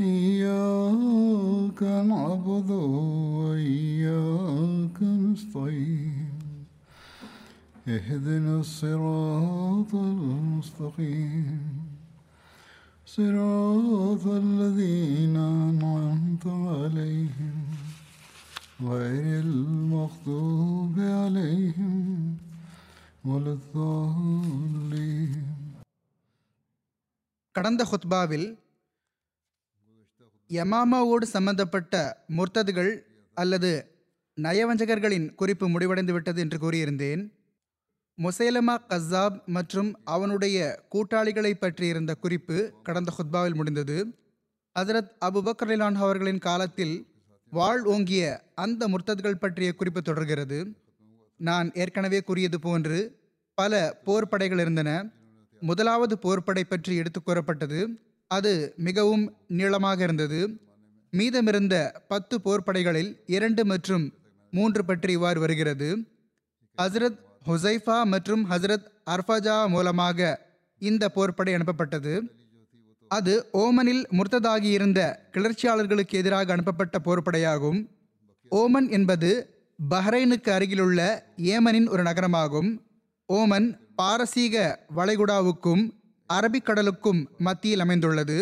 إياك نعبد وإياك نستعين اهدنا الصراط المستقيم صراط الذين أنعمت عليهم غير المغضوب عليهم ولا الضالين கடந்த ஹுத்பாவில் யமாமாவோடு சம்பந்தப்பட்ட முர்த்ததுகள் அல்லது நயவஞ்சகர்களின் குறிப்பு முடிவடைந்து விட்டது என்று கூறியிருந்தேன். முசைலமா கசாப் மற்றும் அவனுடைய கூட்டாளிகளை பற்றியிருந்த குறிப்பு கடந்த ஹுத்பாவில் முடிந்தது. ஹசரத் அபுபக்ரிலான் அவர்களின் காலத்தில் வாழ் ஓங்கிய அந்த முர்த்ததுகள் பற்றிய குறிப்பு தொடர்கிறது. நான் ஏற்கனவே கூறியது போன்று பல போர்ப்படைகள் இருந்தன. முதலாவது போர்ப்படை பற்றி எடுத்து கூறப்பட்டது. அது மிகவும் நீளமாக இருந்தது. மீதமிருந்த பத்து போர்ப்படைகளில் இரண்டு மற்றும் மூன்று பற்றி இவ்வாறு வருகிறது. ஹசரத் ஹுசைஃபா மற்றும் ஹசரத் அர்ஃபஜா மூலமாக இந்த போர்ப்படை அனுப்பப்பட்டது. அது ஓமனில் முர்த்ததாகியிருந்த கிளர்ச்சியாளர்களுக்கு எதிராக அனுப்பப்பட்ட போர்ப்படையாகும் ஓமன் என்பது பஹ்ரைனுக்கு அருகிலுள்ள ஏமனின் ஒரு நகரமாகும். ஓமன் பாரசீக வளைகுடாவுக்கும் அரபிக்கடலுக்கும் மத்தியில் அமைந்துள்ளது.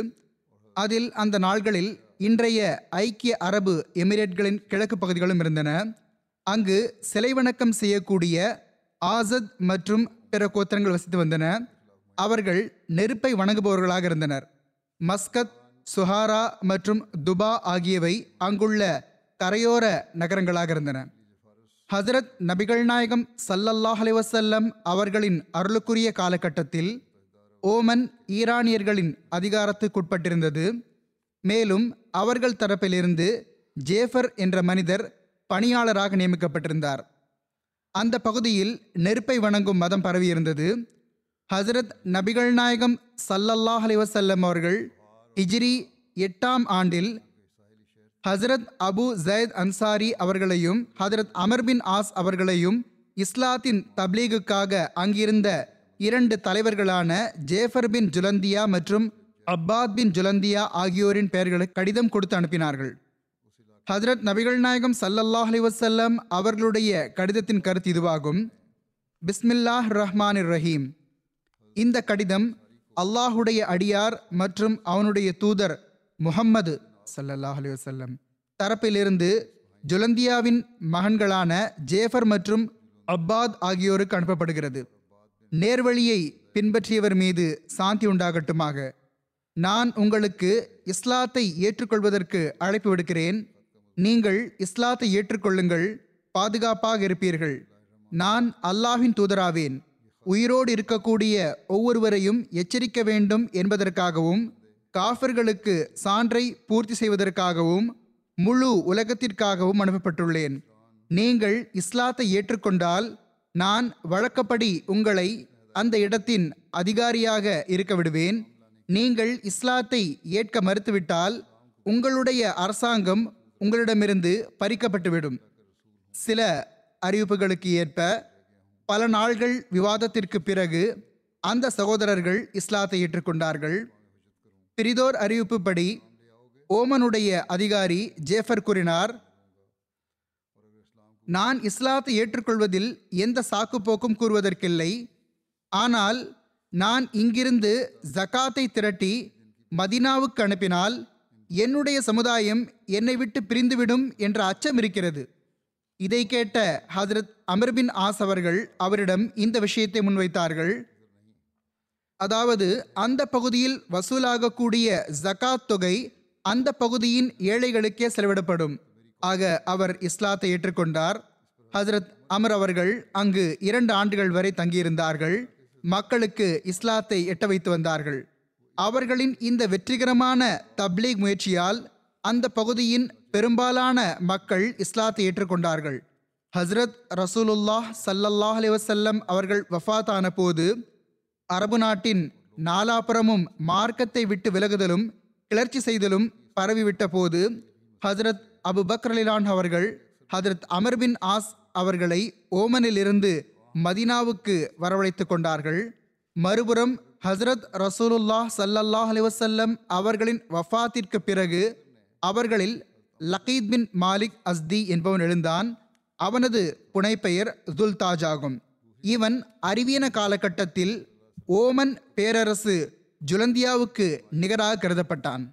அதில் அந்த நாள்களில் இன்றைய ஐக்கிய அரபு எமிரேட்களின் கிழக்கு பகுதிகளும் இருந்தன. அங்கு சிலை வணக்கம் செய்யக்கூடிய ஆசத் மற்றும் பிற கோத்திரங்கள் வசித்து வந்தன. அவர்கள் நெருப்பை வணங்குபவர்களாக இருந்தனர். மஸ்கத் சுஹாரா மற்றும் துபா ஆகியவை அங்குள்ள கரையோர நகரங்களாக இருந்தன. ஹசரத் நபிகள் நாயகம் சல்லல்லாஹ் அலைஹி அவர்களின் அருளுக்குரிய காலகட்டத்தில் ஓமன் ஈரானியர்களின் அதிகாரத்துக்குட்பட்டிருந்தது. மேலும் அவர்கள் தரப்பிலிருந்து ஜேஃபர் என்ற மனிதர் பணியாளராக நியமிக்கப்பட்டிருந்தார். அந்த பகுதியில் நெருப்பை வணங்கும் மதம் பரவியிருந்தது. ஹசரத் நபிகள் நாயகம் சல்லல்லாஹ் அலிவசல்லம் அவர்கள் ஹிஜ்ரி எட்டாம் ஆண்டில் ஹசரத் அபு ஜயத் அன்சாரி அவர்களையும் ஹசரத் அமர் பின் ஆஸ் அவர்களையும் இஸ்லாத்தின் தப்லீகுக்காக அங்கிருந்த இரண்டு தலைவர்களான ஜேஃபர் பின் ஜுலந்தியா மற்றும் அப்பாத் பின் ஜுலந்தியா ஆகியோரின் பெயர்களுக்கு கடிதம் கொடுத்து அனுப்பினார்கள். ஹஜரத் நபிகள் நாயகம் சல்லல்லாஹ் அலைஹி வஸல்லம் அவர்களுடைய கடிதத்தின் கருத்து இதுவாகும். பிஸ்மில்லாஹ் ரஹ்மான் ரஹீம். இந்த கடிதம் அல்லாஹுடைய அடியார் மற்றும் அவனுடைய தூதர் முஹம்மது சல்லல்லாஹ் அலைஹி தரப்பிலிருந்து ஜுலந்தியாவின் மகன்களான ஜேஃபர் மற்றும் அப்பாத் ஆகியோருக்கு அனுப்பப்படுகிறது. நேர்வழியை பின்பற்றியவர் மீது சாந்தி உண்டாகட்டுமாக. நான் உங்களுக்கு இஸ்லாத்தை ஏற்றுக்கொள்வதற்கு அழைப்பு விடுக்கிறேன். நீங்கள் இஸ்லாத்தை ஏற்றுக்கொள்ளுங்கள் பாதுகாப்பாக இருப்பீர்கள். நான் அல்லாஹின் தூதராவேன். உயிரோடு இருக்கக்கூடிய ஒவ்வொருவரையும் எச்சரிக்க வேண்டும் என்பதற்காகவும் காஃபர்களுக்கு சான்றை பூர்த்தி செய்வதற்காகவும் முழு உலகத்திற்காகவும் அனுப்பப்பட்டுள்ளேன். நீங்கள் இஸ்லாத்தை ஏற்றுக்கொண்டால் நான் வழக்கப்படி உங்களை அந்த இடத்தின் அதிகாரியாக இருக்க விடுவேன். நீங்கள் இஸ்லாத்தை ஏற்க மறுத்துவிட்டால் உங்களுடைய அரசாங்கம் உங்களிடமிருந்து பறிக்கப்பட்டுவிடும். சில அறிவிப்புகளுக்கு ஏற்ப பல நாள்கள் விவாதத்திற்கு பிறகு அந்த சகோதரர்கள் இஸ்லாத்தை ஏற்றுக்கொண்டார்கள். பிரிதோர் அறிவிப்புப்படி ஓமனுடைய அதிகாரி ஜேஃபர் கூறினார் நான் இஸ்லாத்தை ஏற்றுக்கொள்வதில் எந்த சாக்குப்போக்கும் கூறுவதற்கில்லை. ஆனால் நான் இங்கிருந்து ஜகாத்தை திரட்டி மதினாவுக்கு அனுப்பினால் என்னுடைய சமுதாயம் என்னை விட்டு பிரிந்துவிடும் என்ற அச்சம் இருக்கிறது. இதை கேட்ட ஹதரத் அமர்பின் ஆஸ் அவர்கள் அவரிடம் இந்த விஷயத்தை முன்வைத்தார்கள். அதாவது அந்த பகுதியில் வசூலாகக்கூடிய ஜகாத் தொகை அந்த பகுதியின் ஏழைகளுக்கே செலவிடப்படும். ஆக அவர் இஸ்லாத்தை ஏற்றுக்கொண்டார். ஹசரத் அமர் அவர்கள் அங்கு இரண்டு ஆண்டுகள் வரை தங்கியிருந்தார்கள். மக்களுக்கு இஸ்லாத்தை எட்ட வைத்து வந்தார்கள். அவர்களின் இந்த வெற்றிகரமான தப்லீக் முயற்சியால் அந்த பகுதியின் பெரும்பாலான மக்கள் இஸ்லாத்தை ஏற்றுக்கொண்டார்கள். ஹஸ்ரத் ரசூலுல்லாஹ் சல்லல்லாஹ் அலிவசல்லம் அவர்கள் வஃபாத்தான போது அரபு நாட்டின் நாலாபுறமும் மார்க்கத்தை விட்டு விலகுதலும் கிளர்ச்சி செய்தலும் பரவிவிட்ட போது ஹசரத் அபு பக்ரலிலான் அவர்கள் ஹதரத் அமர் பின் ஆஸ் அவர்களை ஓமனிலிருந்து மதினாவுக்கு வரவழைத்து கொண்டார்கள். மறுபுறம் ஹசரத் ரசூலுல்லாஹ் சல்லல்லாஹ் அலிவசல்லம் அவர்களின் வஃத்திற்கு பிறகு அவர்களில் லகீத் பின் மாலிக் அஸ்தி என்பவன் எழுந்தான். அவனது புனைப்பெயர் துல்தாஜ் ஆகும் இவன் அறிவியன காலகட்டத்தில் ஓமன் பேரரசு ஜுலந்தியாவுக்கு நிகராக கருதப்பட்டான்.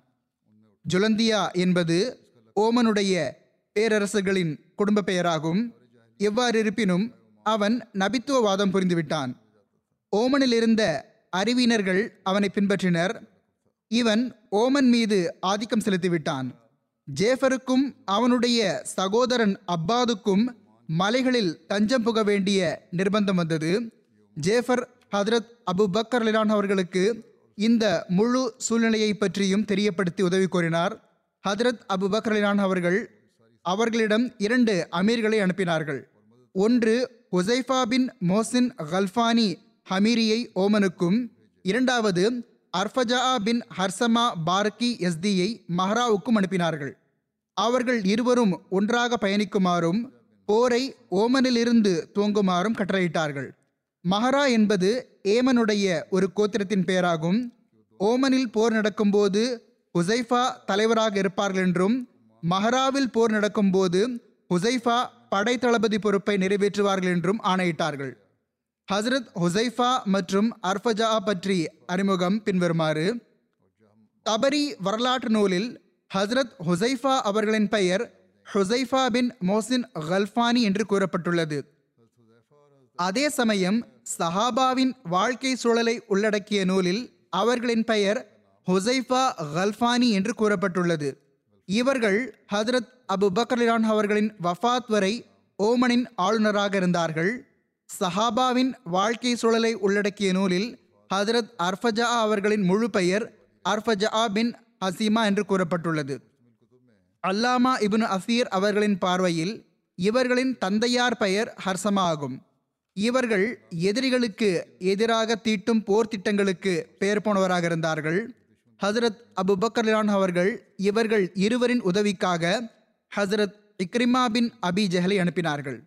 ஜுலந்தியா என்பது ஓமனுடைய பேரரசுகளின் குடும்ப பெயராகும். எவ்வாறு இருப்பினும் அவன் நபித்துவவாதம் புரிந்துவிட்டான். ஓமனில் இருந்த அறிவினர்கள் அவனை பின்பற்றினர். இவன் ஓமன் மீது ஆதிக்கம் செலுத்திவிட்டான். ஜேஃபருக்கும் அவனுடைய சகோதரன் அப்பாதுக்கும் மலைகளில் தஞ்சம் புக வேண்டிய நிர்பந்தம் வந்தது. ஜேஃபர் ஹதரத் அபு பக்கர் அலிலான் அவர்களுக்கு இந்த முழு சூழ்நிலையை பற்றியும் தெரியப்படுத்தி உதவி கோரினார். ஹதரத் அபு பக்ரலான் அவர்கள் அவர்களிடம் இரண்டு அமீர்களை அனுப்பினார்கள். ஒன்று ஹுசைஃபா பின் மோசின் கல்ஃபானி ஹமீரியை ஓமனுக்கும் இரண்டாவது அர்ஃபஜா பின் ஹர்சமா பார்கி எஸ்தியை மஹ்ராவுக்கும் அனுப்பினார்கள். அவர்கள் இருவரும் ஒன்றாக பயணிக்குமாறும் போரை ஓமனிலிருந்து துவங்குமாறும் கட்டளையிட்டார்கள். மஹரா என்பது ஏமனுடைய ஒரு கோத்திரத்தின் பெயராகும். ஓமனில் போர் நடக்கும்போது ஹுசைஃபா தலைவராக இருப்பார்கள் என்றும் மஹராவில் போர் நடக்கும்போது ஹுசைஃபா படை தளபதி பொறுப்பை நிறைவேற்றுவார்கள் என்றும் ஆணையிட்டார்கள். ஹசரத் ஹுசைஃபா மற்றும் அர்ஃபஜா பற்றி அறிமுகம் பின்வருமாறு தபரி வரலாற்று நூலில் ஹசரத் ஹுசைஃபா அவர்களின் பெயர் ஹுசைஃபா பின் மோசின் கல்ஃபானி என்று கூறப்பட்டுள்ளது. அதே சமயம் சஹாபாவின் வாழ்க்கை சூழலை உள்ளடக்கிய நூலில் அவர்களின் பெயர் ஹொசைஃபா கல்ஃபானி என்று கூறப்பட்டுள்ளது. இவர்கள் ஹதரத் அபு பக்ரலிரான் அவர்களின் வஃத் வரை ஓமனின் ஆளுநராக இருந்தார்கள். சஹாபாவின் வாழ்க்கை சூழலை உள்ளடக்கிய நூலில் ஹதரத் அர்ஃபஜா அவர்களின் முழு பெயர் அர்ஃபஜா பின் ஹசீமா என்று கூறப்பட்டுள்ளது. அல்லாமா இபின் அசீர் அவர்களின் பார்வையில் இவர்களின் தந்தையார் பெயர் ஹர்சமா ஆகும். இவர்கள் எதிரிகளுக்கு எதிராக தீட்டும் போர் திட்டங்களுக்கு பெயர் போனவராக இருந்தார்கள். ஹசரத் அபு பக்கர்லான் அவர்கள் இவர்கள் இருவரின் உதவிக்காக ஹசரத் இக்ரிமா பின் அபி ஜஹலை அனுப்பினார்கள்.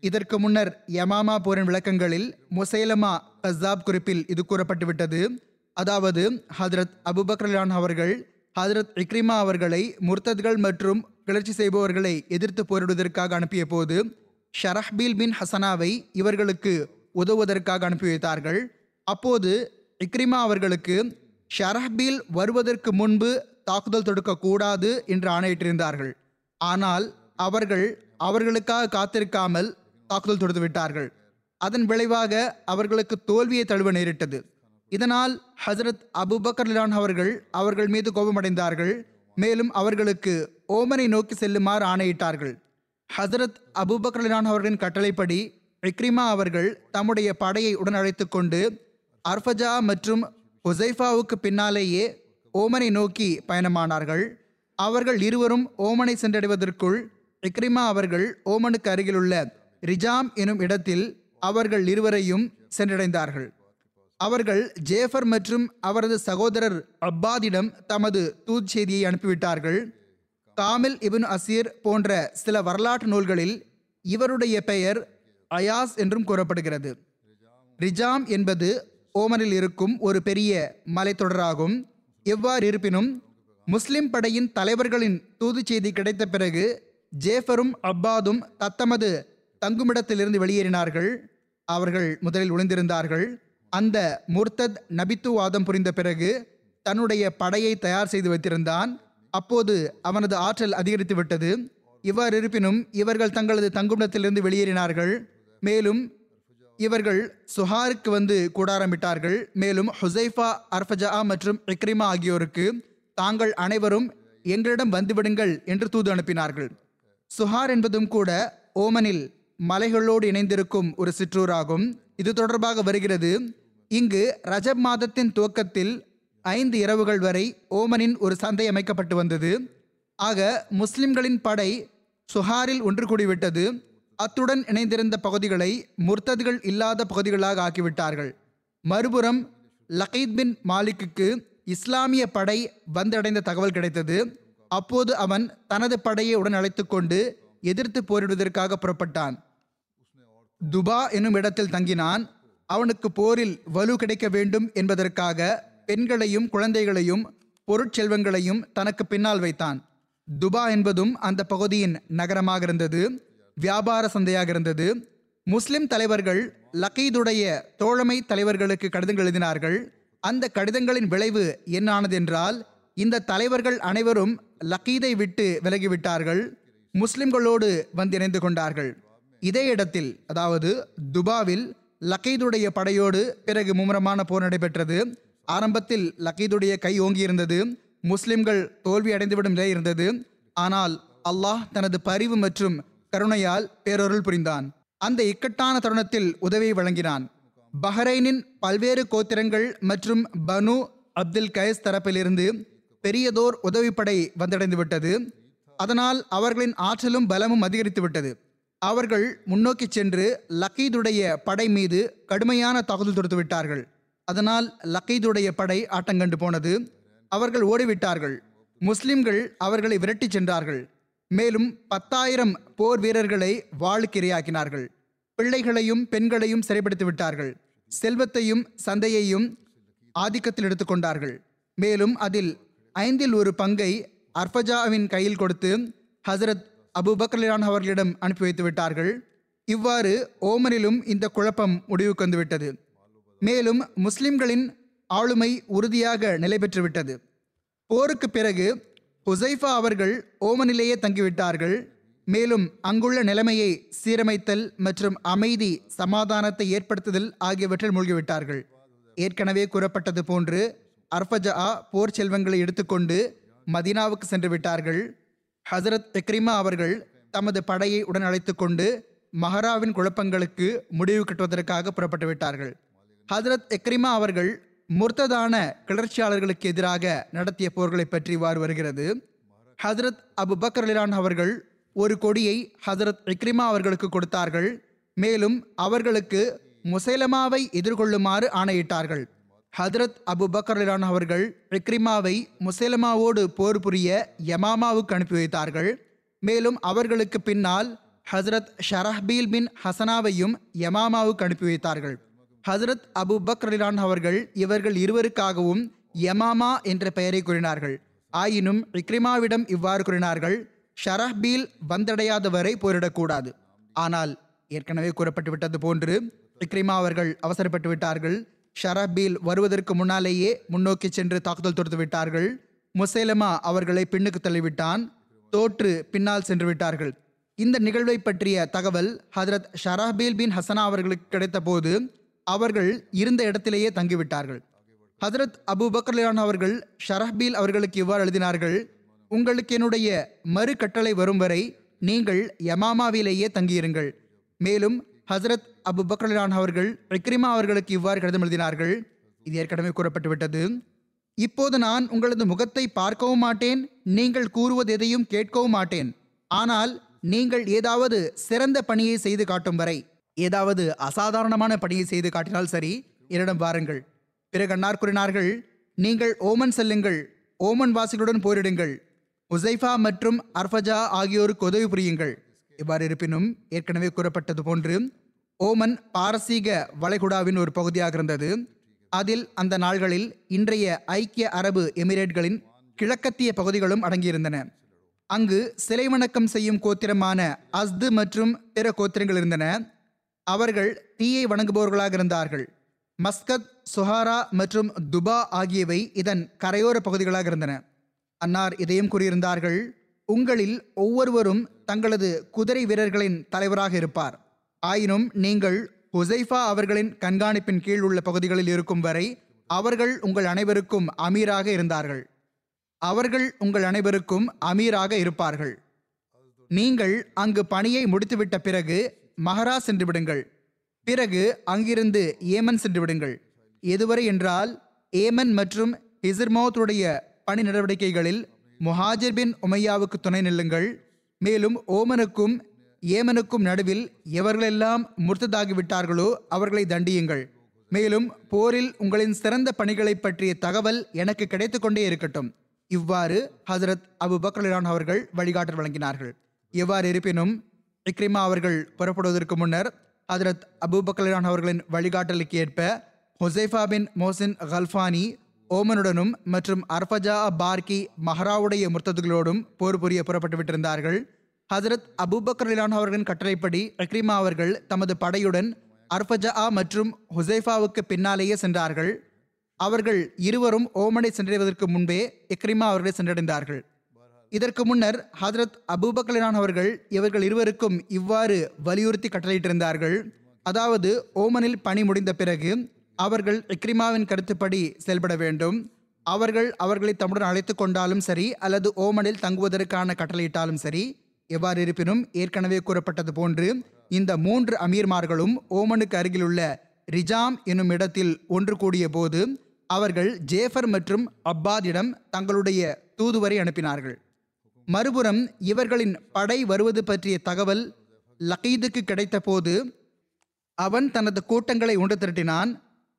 இதற்கு முன்னர் யமாமா போரின் விளக்கங்களில் முசைலமா கசாப் குறிப்பில் இது கூறப்பட்டுவிட்டது. அதாவது ஹதரத் அபுபக்ரலான் அவர்கள் ஹதரத் இக்ரிமா அவர்களை முர்த்தத்கள் மற்றும் கிளர்ச்சி செய்பவர்களை எதிர்த்து போரிடுவதற்காக அனுப்பிய போது ஷரஹ்பீல் பின் ஹசனாவை இவர்களுக்கு உதவுவதற்காக அனுப்பி வைத்தார்கள். அப்போது இக்ரிமா அவர்களுக்கு ஷரஹ்பீல் வருவதற்கு முன்பு தாக்குதல் தொடுக்கக்கூடாது என்று ஆணையிட்டிருந்தார்கள். ஆனால் அவர்கள் அவர்களுக்காக காத்திருக்காமல் தாக்குதல் தொடுத்து விட்டார்கள் அதன் விளைவாக அவர்களுக்கு தோல்வியை தழுவ நேரிட்டது. இதனால் ஹசரத் அபுபக்கர்லான் அவர்கள் அவர்கள் மீது கோபமடைந்தார்கள். மேலும் அவர்களுக்கு ஓமனை நோக்கி செல்லுமாறு ஆணையிட்டார்கள். ஹசரத் அபுபக்கர்லான் அவர்களின் கட்டளைப்படி இக்ரிமா அவர்கள் தம்முடைய படையை உடன் அழைத்து கொண்டு அர்ஃபஜா மற்றும் உசைஃபாவுக்கு பின்னாலேயே ஓமனை நோக்கி பயணமானார்கள். அவர்கள் இருவரும் ஓமனை சென்றடைவதற்குள் இக்ரிமா அவர்கள் ஓமனுக்கு அருகிலுள்ள ரிஜாம் எனும் இடத்தில் அவர்கள் இருவரையும் சென்றடைந்தார்கள். அவர்கள் ஜேஃபர் மற்றும் அவரது சகோதரர் அப்பாதிடம் தமது தூத் செய்தியை அனுப்பிவிட்டார்கள். காமில் இபின் அசீர் போன்ற சில வரலாற்று நூல்களில் இவருடைய பெயர் அயாஸ் என்றும் கூறப்படுகிறது. ரிஜாம் என்பது ஓமனில் இருக்கும் ஒரு பெரிய மலைத்தொடராகும். எவ்வாறு இருப்பினும் முஸ்லிம் படையின் தலைவர்களின் தூது செய்தி கிடைத்த பிறகு ஜேஃபரும் அப்பாதும் தத்தமது தங்குமிடத்திலிருந்து வெளியேறினார்கள். அவர்கள் முதலில் ஒளிந்திருந்தார்கள். அந்த முர்தத் நபித்துவாதம் புரிந்த பிறகு தன்னுடைய படையை தயார் செய்து வைத்திருந்தான். அப்போது அவனது ஆற்றல் அதிகரித்து விட்டது இவ்வாறு இருப்பினும் இவர்கள் தங்களது தங்குமிடத்திலிருந்து வெளியேறினார்கள். மேலும் இவர்கள் சுஹாருக்கு வந்து கூடாரமிட்டார்கள். மேலும் ஹுசைஃபா அர்ஃபஜா மற்றும் இக்ரிமா ஆகியோருக்கு தாங்கள் அனைவரும் எங்களிடம் வந்துவிடுங்கள் என்று தூது அனுப்பினார்கள். சுஹார் என்பதும் கூட ஓமனில் மலைகளோடு இணைந்திருக்கும் ஒரு சிற்றூராகும். இது தொடர்பாக வருகிறது. இங்கு ரஜப் மாதத்தின் துவக்கத்தில் ஐந்து இரவுகள் வரை ஓமனின் ஒரு சந்தை அமைக்கப்பட்டு வந்தது. ஆக முஸ்லிம்களின் படை சுஹாரில் ஒன்று கூடிவிட்டது. அத்துடன் இணைந்திருந்த பகுதிகளை முர்த்ததுகள் இல்லாத பகுதிகளாக ஆக்கிவிட்டார்கள். மறுபுறம் லகீத் பின் மாலிக்குக்கு இஸ்லாமிய படை வந்தடைந்த தகவல் கிடைத்தது. அப்போது அவன் தனது படையை உடன் அழைத்து கொண்டு எதிர்த்து போரிடுவதற்காக புறப்பட்டான். துபா என்னும் இடத்தில் தங்கினான். அவனுக்கு போரில் வலு கிடைக்க வேண்டும் என்பதற்காக பெண்களையும் குழந்தைகளையும் பொருட்செல்வங்களையும் தனக்கு பின்னால் வைத்தான். துபா என்பதும் அந்த பகுதியின் நகரமாக இருந்தது. வியாபார சந்தையாக இருந்தது. முஸ்லிம் தலைவர்கள் லக்கீதுடைய தோழமை தலைவர்களுக்கு கடிதங்கள் எழுதினார்கள். அந்த கடிதங்களின் விளைவு என்னானது என்றால் இந்த தலைவர்கள் அனைவரும் லக்கீதை விட்டு விலகிவிட்டார்கள். முஸ்லிம்களோடு வந்து இணைந்து கொண்டார்கள். இதே இடத்தில் அதாவது துபாவில் லக்கீதுடைய படையோடு பிறகு மும்முரமான போர் நடைபெற்றது. ஆரம்பத்தில் லக்கீதுடைய கை ஓங்கியிருந்தது. முஸ்லிம்கள் தோல்வி அடைந்துவிடும் நிலை இருந்தது. ஆனால் அல்லாஹ் தனது பரிவு மற்றும் கருணையால் பேரொருள் புரிந்தான். அந்த இக்கட்டான தருணத்தில் உதவியை வழங்கினான். பஹ்ரைனின் பல்வேறு கோத்திரங்கள் மற்றும் பனு அப்துல் கைஸ் தரப்பிலிருந்து பெரியதோர் உதவிப்படை வந்தடைந்து விட்டது அதனால் அவர்களின் ஆற்றலும் பலமும் அதிகரித்து விட்டது அவர்கள் முன்னோக்கி சென்று லக்கீதுடைய படை மீது கடுமையான தாக்குதல் தொடுத்து விட்டார்கள் அதனால் லக்கீதுடைய படை ஆட்டங்கண்டு போனது. அவர்கள் ஓடிவிட்டார்கள். முஸ்லிம்கள் அவர்களை விரட்டிச் சென்றார்கள். மேலும் பத்தாயிரம் போர் வீரர்களை வாழ்க்கிரையாக்கினார்கள் பிள்ளைகளையும் பெண்களையும் சிறைப்படுத்தி விட்டார்கள். செல்வத்தையும் சந்தையையும் ஆதிக்கத்தில் எடுத்துக்கொண்டார்கள் மேலும் அதில் ஐந்தில் ஒரு பங்கை அர்ஃபஜாவின் கையில் கொடுத்து ஹசரத் அபுபக்ரலான் அவர்களிடம் அனுப்பி வைத்து விட்டார்கள். இவ்வாறு ஓமனிலும் இந்த குழப்பம் முடிவுக்கு வந்துவிட்டது மேலும் முஸ்லிம்களின் ஆளுமை உறுதியாக நிலை பெற்றுவிட்டது போருக்கு பிறகு ஹுசைஃபா அவர்கள் ஓமனிலேயே தங்கிவிட்டார்கள். மேலும் அங்குள்ள நிலைமையை சீரமைத்தல் மற்றும் அமைதி சமாதானத்தை ஏற்படுத்துதல் ஆகியவற்றில் மூழ்கிவிட்டார்கள். ஏற்கனவே கூறப்பட்டது போன்று அர்ஃபஜா போர் செல்வங்களை எடுத்துக்கொண்டு மதீனாவுக்கு சென்று விட்டார்கள் ஹசரத் எக்ரிமா அவர்கள் தமது படையை உடன் அழைத்து கொண்டு மஹராவின் குழப்பங்களுக்கு முடிவு கட்டுவதற்காக புறப்பட்டு விட்டார்கள் ஹசரத் எக்ரிமா அவர்கள் முர்த்ததான கிளர்ச்சியாளர்களுக்கு எதிராக நடத்திய போர்களை பற்றி இவ்வாறு வருகிறது. ஹசரத் அபு பக்ரலிலான் அவர்கள் ஒரு கொடியை ஹசரத் இக்ரிமா அவர்களுக்கு கொடுத்தார்கள். மேலும் அவர்களுக்கு முசைலமாவை எதிர்கொள்ளுமாறு ஆணையிட்டார்கள். ஹதரத் அபு பக்ரலிலான் அவர்கள் இக்ரிமாவை முசைலமாவோடு போர் புரிய யமாமாவுக்கு அனுப்பி வைத்தார்கள். மேலும் அவர்களுக்கு பின்னால் ஹசரத் ஷரஹ்பீல் பின் ஹசனாவையும் யமாமாவுக்கு அனுப்பி வைத்தார்கள். ஹசரத் அபு பக்ரலிலான் அவர்கள் இவர்கள் இருவருக்காகவும் யமாமா என்ற பெயரை கூறினார்கள். ஆயினும் இக்ரிமாவிடம் இவ்வாறு கூறினார்கள் ஷரஹ்பீல் வந்தடையாதவரை போரிடக்கூடாது. ஆனால் ஏற்கனவே கூறப்பட்டு விட்டது போன்று இக்ரிமா அவர்கள் அவசரப்பட்டு விட்டார்கள். ஷரஹ்பீல் வருவதற்கு முன்னாலேயே முன்னோக்கி சென்று தாக்குதல் தொடுத்து விட்டார்கள். முசைலமா அவர்களை பின்னுக்கு தள்ளிவிட்டான். தோற்று பின்னால் சென்று விட்டார்கள். இந்த நிகழ்வை பற்றிய தகவல் ஹதரத் ஷராபீல் பின் ஹசனா அவர்களுக்கு கிடைத்த போது அவர்கள் இருந்த இடத்திலேயே தங்கிவிட்டார்கள். ஹதரத் அபு பக்ரலான் அவர்கள் ஷரஹ்பீல் அவர்களுக்கு இவ்வாறு எழுதினார்கள் உங்களுக்கு என்னுடைய மறு கட்டளை வரும் வரை நீங்கள் யமாமாவிலேயே தங்கியிருங்கள். மேலும் ஹசரத் அபு பக்ரலான் அவர்கள் இக்ரிமா அவர்களுக்கு இவ்வாறு கடிதம் எழுதினார்கள் இது ஏற்கனவே கூறப்பட்டு விட்டது இப்போது நான் உங்களது முகத்தை பார்க்கவும் மாட்டேன் நீங்கள் கூறுவது எதையும் கேட்கவும் மாட்டேன். ஆனால் நீங்கள் ஏதாவது சிறந்த பணியை செய்து காட்டும் வரை ஏதாவது அசாதாரணமான பணியை செய்து காட்டினால் சரி என்னிடம் வாருங்கள். பிறகு அன்னார் கூறினார்கள் நீங்கள் ஓமன் செல்லுங்கள் ஓமன் வாசிகளுடன் போரிடுங்கள். உசைஃபா மற்றும் அர்ஃபஜா ஆகியோருக்கு உதவி புரியுங்கள். இவ்வாறு இருப்பினும் ஏற்கனவே கூறப்பட்டது போன்று ஓமன் பாரசீக வளைகுடாவின் ஒரு பகுதியாக இருந்தது. அதில் அந்த நாள்களில் இன்றைய ஐக்கிய அரபு எமிரேட்களின் கிழக்கத்திய பகுதிகளும் அடங்கியிருந்தன. அங்கு சிலை வணக்கம் செய்யும் கோத்திரமான அஸ்து மற்றும் பிற கோத்திரங்கள் இருந்தன. அவர்கள் தீயை வணங்குபவர்களாக இருந்தார்கள். மஸ்கத் சுஹாரா மற்றும் துபா ஆகியவை இதன் கரையோர பகுதிகளாக இருந்தன. அன்னார் இதையும் கூறியிருந்தார்கள் உங்களில் ஒவ்வொருவரும் தங்களது குதிரை வீரர்களின் தலைவராக இருப்பார். ஆயினும் நீங்கள் ஹுசைஃபா அவர்களின் கண்காணிப்பின் கீழ் உள்ள பகுதிகளில் இருக்கும் வரை அவர்கள் உங்கள் அனைவருக்கும் அமீராக இருந்தார்கள். அவர்கள் உங்கள் அனைவருக்கும் அமீராக இருப்பார்கள். நீங்கள் அங்கு பணியை முடித்துவிட்ட பிறகு மஹரா சென்று விடுங்கள் பிறகு அங்கிருந்து ஏமன் சென்று விடுங்கள் எதுவரை என்றால் ஏமன் மற்றும் ஹிசர்மௌத்துடைய பணி நடவடிக்கைகளில் முஹாஜிர் பின் உமையாவுக்கு துணை நில்லுங்கள். மேலும் ஓமனுக்கும் ஏமனுக்கும் நடுவில் எவர்களெல்லாம் முர்த்ததாகிவிட்டார்களோ அவர்களை தண்டியுங்கள். மேலும் போரில் உங்களின் சிறந்த பணிகளைப் பற்றிய தகவல் எனக்கு கிடைத்து கொண்டே இருக்கட்டும். இவ்வாறு ஹசரத் அபு பக்ரலான் அவர்கள் வழிகாட்டல் வழங்கினார்கள். எவ்வாறு இருப்பினும் இக்ரிமா அவர்கள் புறப்படுவதற்கு முன்னர் ஹதரத் அபூபக்கலான் அவர்களின் வழிகாட்டலுக்கு ஏற்ப ஹுசைஃபா பின் மோசின் கல்ஃபானி ஓமனுடனும் மற்றும் அர்ஃபஜா பார்கி மஹராவுடைய முர்த்ததுகளோடும் போர் புரிய புறப்பட்டு விட்டிருந்தார்கள். ஹசரத் அபூபக்கர்லான் அவர்களின் கட்டளைப்படி இக்ரிமா அவர்கள் தமது படையுடன் அர்ஃபஜா மற்றும் ஹுசைஃபாவுக்கு பின்னாலேயே சென்றார்கள். அவர்கள் இருவரும் ஓமனை சென்றடைவதற்கு முன்பே இக்ரிமா அவர்களை சென்றடைந்தார்கள். இதற்கு முன்னர் ஹதரத் அபூபக்கலான் அவர்கள் இவர்கள் இருவருக்கும் இவ்வாறு வலியுறுத்தி கட்டளையிட்டிருந்தார்கள். அதாவது ஓமனில் பணி முடிந்த பிறகு அவர்கள் இக்ரிமாவின் கருத்துப்படி செயல்பட வேண்டும். அவர்கள் அவர்களை தம்முடன் அழைத்து கொண்டாலும் சரி அல்லது ஓமனில் தங்குவதற்கான கட்டளையிட்டாலும் சரி எவ்வாறு இருப்பினும் ஏற்கனவே கூறப்பட்டது போன்று இந்த மூன்று அமீர்மார்களும் ஓமனுக்கு அருகிலுள்ள ரிஜாம் என்னும் இடத்தில் ஒன்று கூடிய போது அவர்கள் ஜேஃபர் மற்றும் அப்பாதிடம் தங்களுடைய தூதுவரை அனுப்பினார்கள். மறுபுறம் இவர்களின் படை வருவது பற்றிய தகவல் லக்கீதுக்கு கிடைத்தபோது அவன் தனது கூட்டங்களை ஒன்று திரட்டினான்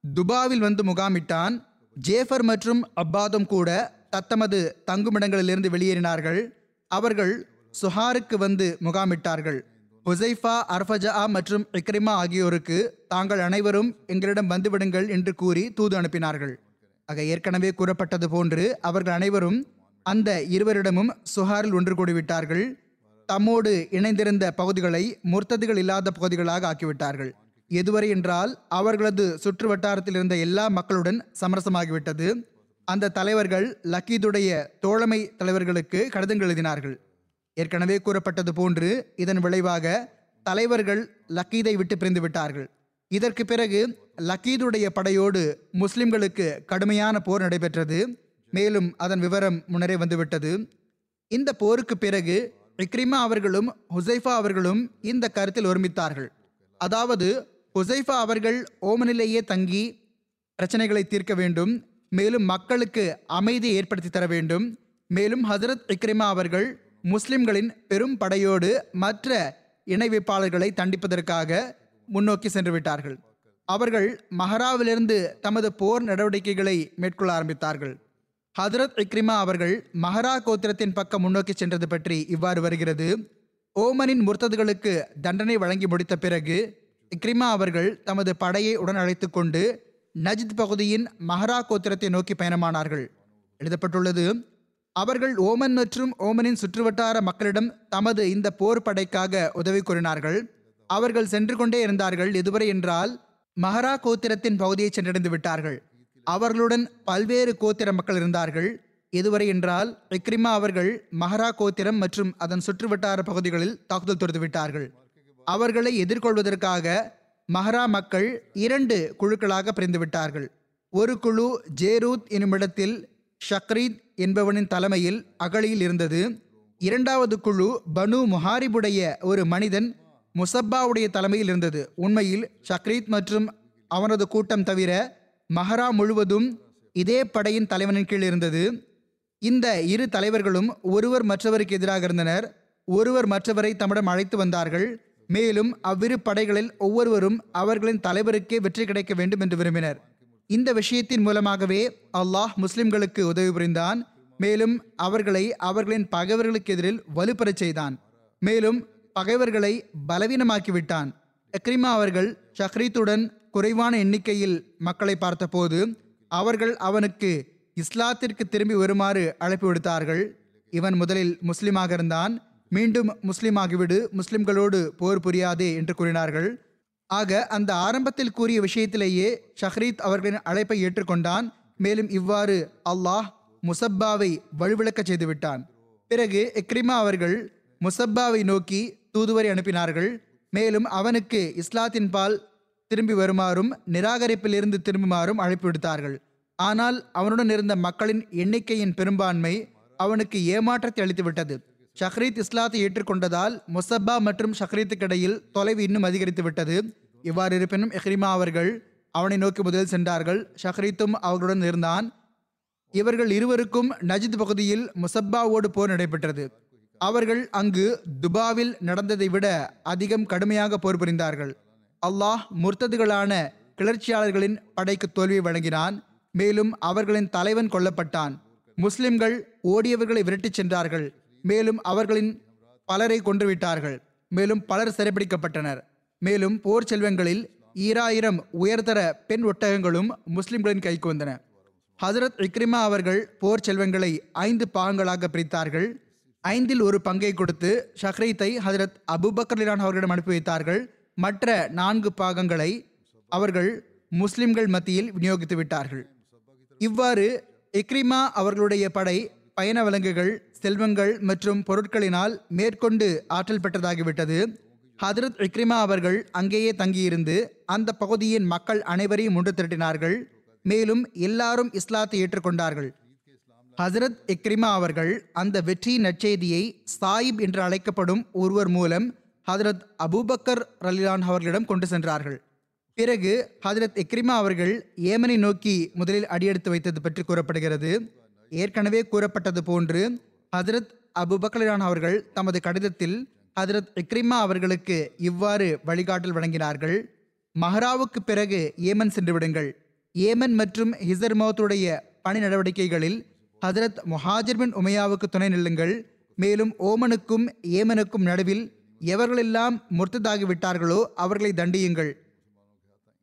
துபாவில் வந்து முகாமிட்டான் ஜேஃபர் மற்றும் அப்பாதும் கூட தத்தமது தங்குமிடங்களிலிருந்து வெளியேறினார்கள். அவர்கள் சுஹாருக்கு வந்து முகாமிட்டார்கள். ஹுசைஃபா அர்ஃபஜா மற்றும் இக்ரிமா ஆகியோருக்கு தாங்கள் அனைவரும் எங்களிடம் வந்துவிடுங்கள் என்று கூறி தூது அனுப்பினார்கள். ஆக ஏற்கனவே கூறப்பட்டது போன்று அவர்கள் அனைவரும் அந்த இருவரிடமும் சுஹாரில் ஒன்று கூடிவிட்டார்கள். தம்மோடு இணைந்திருந்த பகுதிகளை முர்த்ததுகள் இல்லாத பகுதிகளாக ஆக்கிவிட்டார்கள். எதுவரை என்றால் அவர்களது சுற்று வட்டாரத்தில் இருந்த எல்லா மக்களுடன் சமரசமாகிவிட்டது. அந்த தலைவர்கள் லக்கீதுடைய தோழமை தலைவர்களுக்கு கடிதங்கள் எழுதினார்கள். ஏற்கனவே கூறப்பட்டது போன்று இதன் விளைவாக தலைவர்கள் லக்கீதை விட்டு பிரிந்து விட்டார்கள். இதற்கு பிறகு லக்கீதுடைய படையோடு முஸ்லிம்களுக்கு கடுமையான போர் நடைபெற்றது. மேலும் அதன் விவரம் முன்னரே வந்துவிட்டது. இந்த போருக்கு பிறகு இக்ரிமா அவர்களும் ஹுசைஃபா அவர்களும் இந்த கருத்தில் ஒருமித்தார்கள். அதாவது ஹுசைஃபா அவர்கள் ஓமனிலேயே தங்கி பிரச்சனைகளை தீர்க்க வேண்டும் மேலும் மக்களுக்கு அமைதியை ஏற்படுத்தி தர வேண்டும். மேலும் ஹசரத் இக்ரிமா அவர்கள் முஸ்லிம்களின் பெரும் படையோடு மற்ற இணை வைப்பாளர்களை தண்டிப்பதற்காக முன்னோக்கி சென்று விட்டார்கள். அவர்கள் மஹராவிலிருந்து தமது போர் நடவடிக்கைகளை மேற்கொள்ள ஆரம்பித்தார்கள். ஹதரத் இக்ரிமா அவர்கள் மஹரா கோத்திரத்தின் பக்கம் முன்னோக்கி சென்றது பற்றி இவ்வாறு வருகிறது. ஓமனின் முர்த்ததுகளுக்கு தண்டனை வழங்கி முடித்த பிறகு இக்ரிமா அவர்கள் தமது படையை உடன் அழைத்து கொண்டு நஜித் பகுதியின் மஹரா கோத்திரத்தை நோக்கி பயணமானார்கள். எழுதப்பட்டுள்ளது அவர்கள் ஓமன் மற்றும் ஓமனின் சுற்றுவட்டார மக்களிடம் தமது இந்த போர் படைக்காக உதவி கூறினார்கள். அவர்கள் சென்று கொண்டே இருந்தார்கள். எதுவரை என்றால் மஹரா கோத்திரத்தின் பகுதியை சென்றடைந்து விட்டார்கள். அவர்களுடன் பல்வேறு கோத்திர மக்கள் இருந்தார்கள். எதுவரை என்றால் இக்ரிமா அவர்கள் மஹரா கோத்திரம் மற்றும் அதன் சுற்றுவட்டார பகுதிகளில் தாக்குதல் தொடுத்துவிட்டார்கள் அவர்களை எதிர்கொள்வதற்காக மஹரா மக்கள் இரண்டு குழுக்களாக பிரிந்து விட்டார்கள். ஒரு குழு ஜேரூத் என்னுமிடத்தில் ஷக்ரீத் என்பவனின் தலைமையில் அகழியில் இருந்தது. இரண்டாவது குழு பனு முஹாரிபுடைய ஒரு மனிதன் முசப்பாவுடைய தலைமையில் இருந்தது. உண்மையில் ஷக்ரீத் மற்றும் அவனது கூட்டம் தவிர மஹரா முழுவதும் இதே படையின் தலைவனின் கீழ் இருந்தது. இந்த இரு தலைவர்களும் ஒருவர் மற்றவருக்கு எதிராக இருந்தனர். ஒருவர் மற்றவரை தம்மிடம் அழைத்து வந்தார்கள். மேலும் அவ்விரு படைகளில் ஒவ்வொருவரும் அவர்களின் தலைவருக்கே வெற்றி கிடைக்க வேண்டும் என்று விரும்பினர். இந்த விஷயத்தின் மூலமாகவே அல்லாஹ் முஸ்லிம்களுக்கு உதவி புரிந்தான். மேலும் அவர்களை அவர்களின் பகைவர்களுக்கு எதிரில் வலுப்பெறச் செய்தான். மேலும் பகைவர்களை பலவீனமாக்கிவிட்டான் எக்ரிமா அவர்கள் ஷஹ்ரீத்துடன் குறைவான எண்ணிக்கையில் மக்களை பார்த்தபோது அவர்கள் அவனுக்கு இஸ்லாத்திற்கு திரும்பி வருமாறு அழைப்பு விடுத்தார்கள். இவன் முதலில் முஸ்லிமாக இருந்தான். மீண்டும் முஸ்லிமாகிவிடு. முஸ்லிம்களோடு போர் புரியாதே என்று கூறினார்கள். ஆக அந்த ஆரம்பத்தில் கூறிய விஷயத்திலேயே ஷஹ்ரீத் அவர்களின் அழைப்பை ஏற்றுக்கொண்டான். மேலும் இவ்வாறு அல்லாஹ் முசப்பாவை வலுவிழக்கச் செய்துவிட்டான். பிறகு இக்ரிமா அவர்கள் முசப்பாவை நோக்கி தூதுவரை அனுப்பினார்கள். மேலும் அவனுக்கு இஸ்லாத்தின் பால் திரும்பி வருமாறும் நிராகரிப்பிலிருந்து திரும்புமாறும் அழைப்பு விடுத்தார்கள். ஆனால் அவனுடன் இருந்த மக்களின் எண்ணிக்கையின் பெரும்பான்மை அவனுக்கு ஏமாற்றத்தை அளித்துவிட்டது. ஷஹ்ரீத் இஸ்லாத்தை ஏற்றுக்கொண்டதால் முசப்பா மற்றும் ஷஹ்ரீத்துக்கு இடையில் தொலைவு இன்னும் அதிகரித்து விட்டது. இவ்வாறு இருப்பினும் எஹ்ரிமா அவர்கள் அவனை நோக்கி முதலில் சென்றார்கள். ஷஹ்ரீத்தும் அவர்களுடன் இருந்தான். இவர்கள் இருவருக்கும் நஜித் பகுதியில் முசப்பாவோடு போர் நடைபெற்றது. அவர்கள் அங்கு துபாவில் நடந்ததை விட அதிகம் கடுமையாக போர் புரிந்தார்கள். அல்லாஹ் முர்த்ததுகளான கிளர்ச்சியாளர்களின் படைக்கு தோல்வி வழங்கினான். மேலும் அவர்களின் தலைவன் கொல்லப்பட்டான். முஸ்லிம்கள் ஓடியவர்களை விரட்டிச் சென்றார்கள். மேலும் அவர்களின் பலரை கொன்றுவிட்டார்கள். மேலும் பலர் சிறைப்பிடிக்கப்பட்டனர் மேலும் போர் செல்வங்களில் ஈராயிரம் உயர்தர பெண் ஒட்டகங்களும் முஸ்லிம்களின் கைக்கு வந்தன. ஹசரத் இக்ரிமா அவர்கள் போர் செல்வங்களை ஐந்து பாகங்களாக பிரித்தார்கள். ஐந்தில் ஒரு பங்கை கொடுத்து ஷஹ்ரீத்தை ஹசரத் அபுபக்கர்லிரான் அவர்களிடம் அனுப்பி வைத்தார்கள். மற்ற நான்கு பாகங்களை அவர்கள் முஸ்லிம்கள் மத்தியில் விநியோகித்து விட்டார்கள். இவ்வாறு இக்ரிமா அவர்களுடைய படை பயண விலங்குகள் செல்வங்கள் மற்றும் பொருட்களினால் மேற்கொண்டு ஆற்றல் பெற்றதாகிவிட்டது. ஹதரத் இக்ரிமா அவர்கள் அங்கேயே தங்கியிருந்து அந்த பகுதியின் மக்கள் அனைவரையும் ஒன்று திரட்டினார்கள். மேலும் எல்லாரும் இஸ்லாத்தை ஏற்றுக்கொண்டார்கள். ஹசரத் இக்ரிமா அவர்கள் அந்த வெற்றியின் நற்செய்தியை சாயிப் என்று அழைக்கப்படும் ஒருவர் மூலம் ஹதரத் அபூபக்கர் ரலிலான் அவர்களிடம் கொண்டு சென்றார்கள். பிறகு ஹதரத் இக்ரிமா அவர்கள் ஏமனை நோக்கி முதலில் அடியெடுத்து வைத்தது பற்றி கூறப்படுகிறது. ஏற்கனவே கூறப்பட்டது போன்று ஹதரத் அபுபக்கரான் அவர்கள் தமது கடிதத்தில் ஹதரத் இக்ரிமா அவர்களுக்கு இவ்வாறு வழிகாட்டல் வழங்கினார்கள். மஹராவுக்கு பிறகு ஏமன் சென்று விடுங்கள். ஏமன் மற்றும் ஹிசர் மௌத்துடைய பணி நடவடிக்கைகளில் ஹதரத் முஹாஜிர் பின் உமையாவுக்கு துணை நில்லுங்கள். மேலும் ஓமனுக்கும் ஏமனுக்கும் நடுவில் எவர்களெல்லாம் முர்த்ததாகி விட்டார்களோ அவர்களை தண்டியுங்கள்.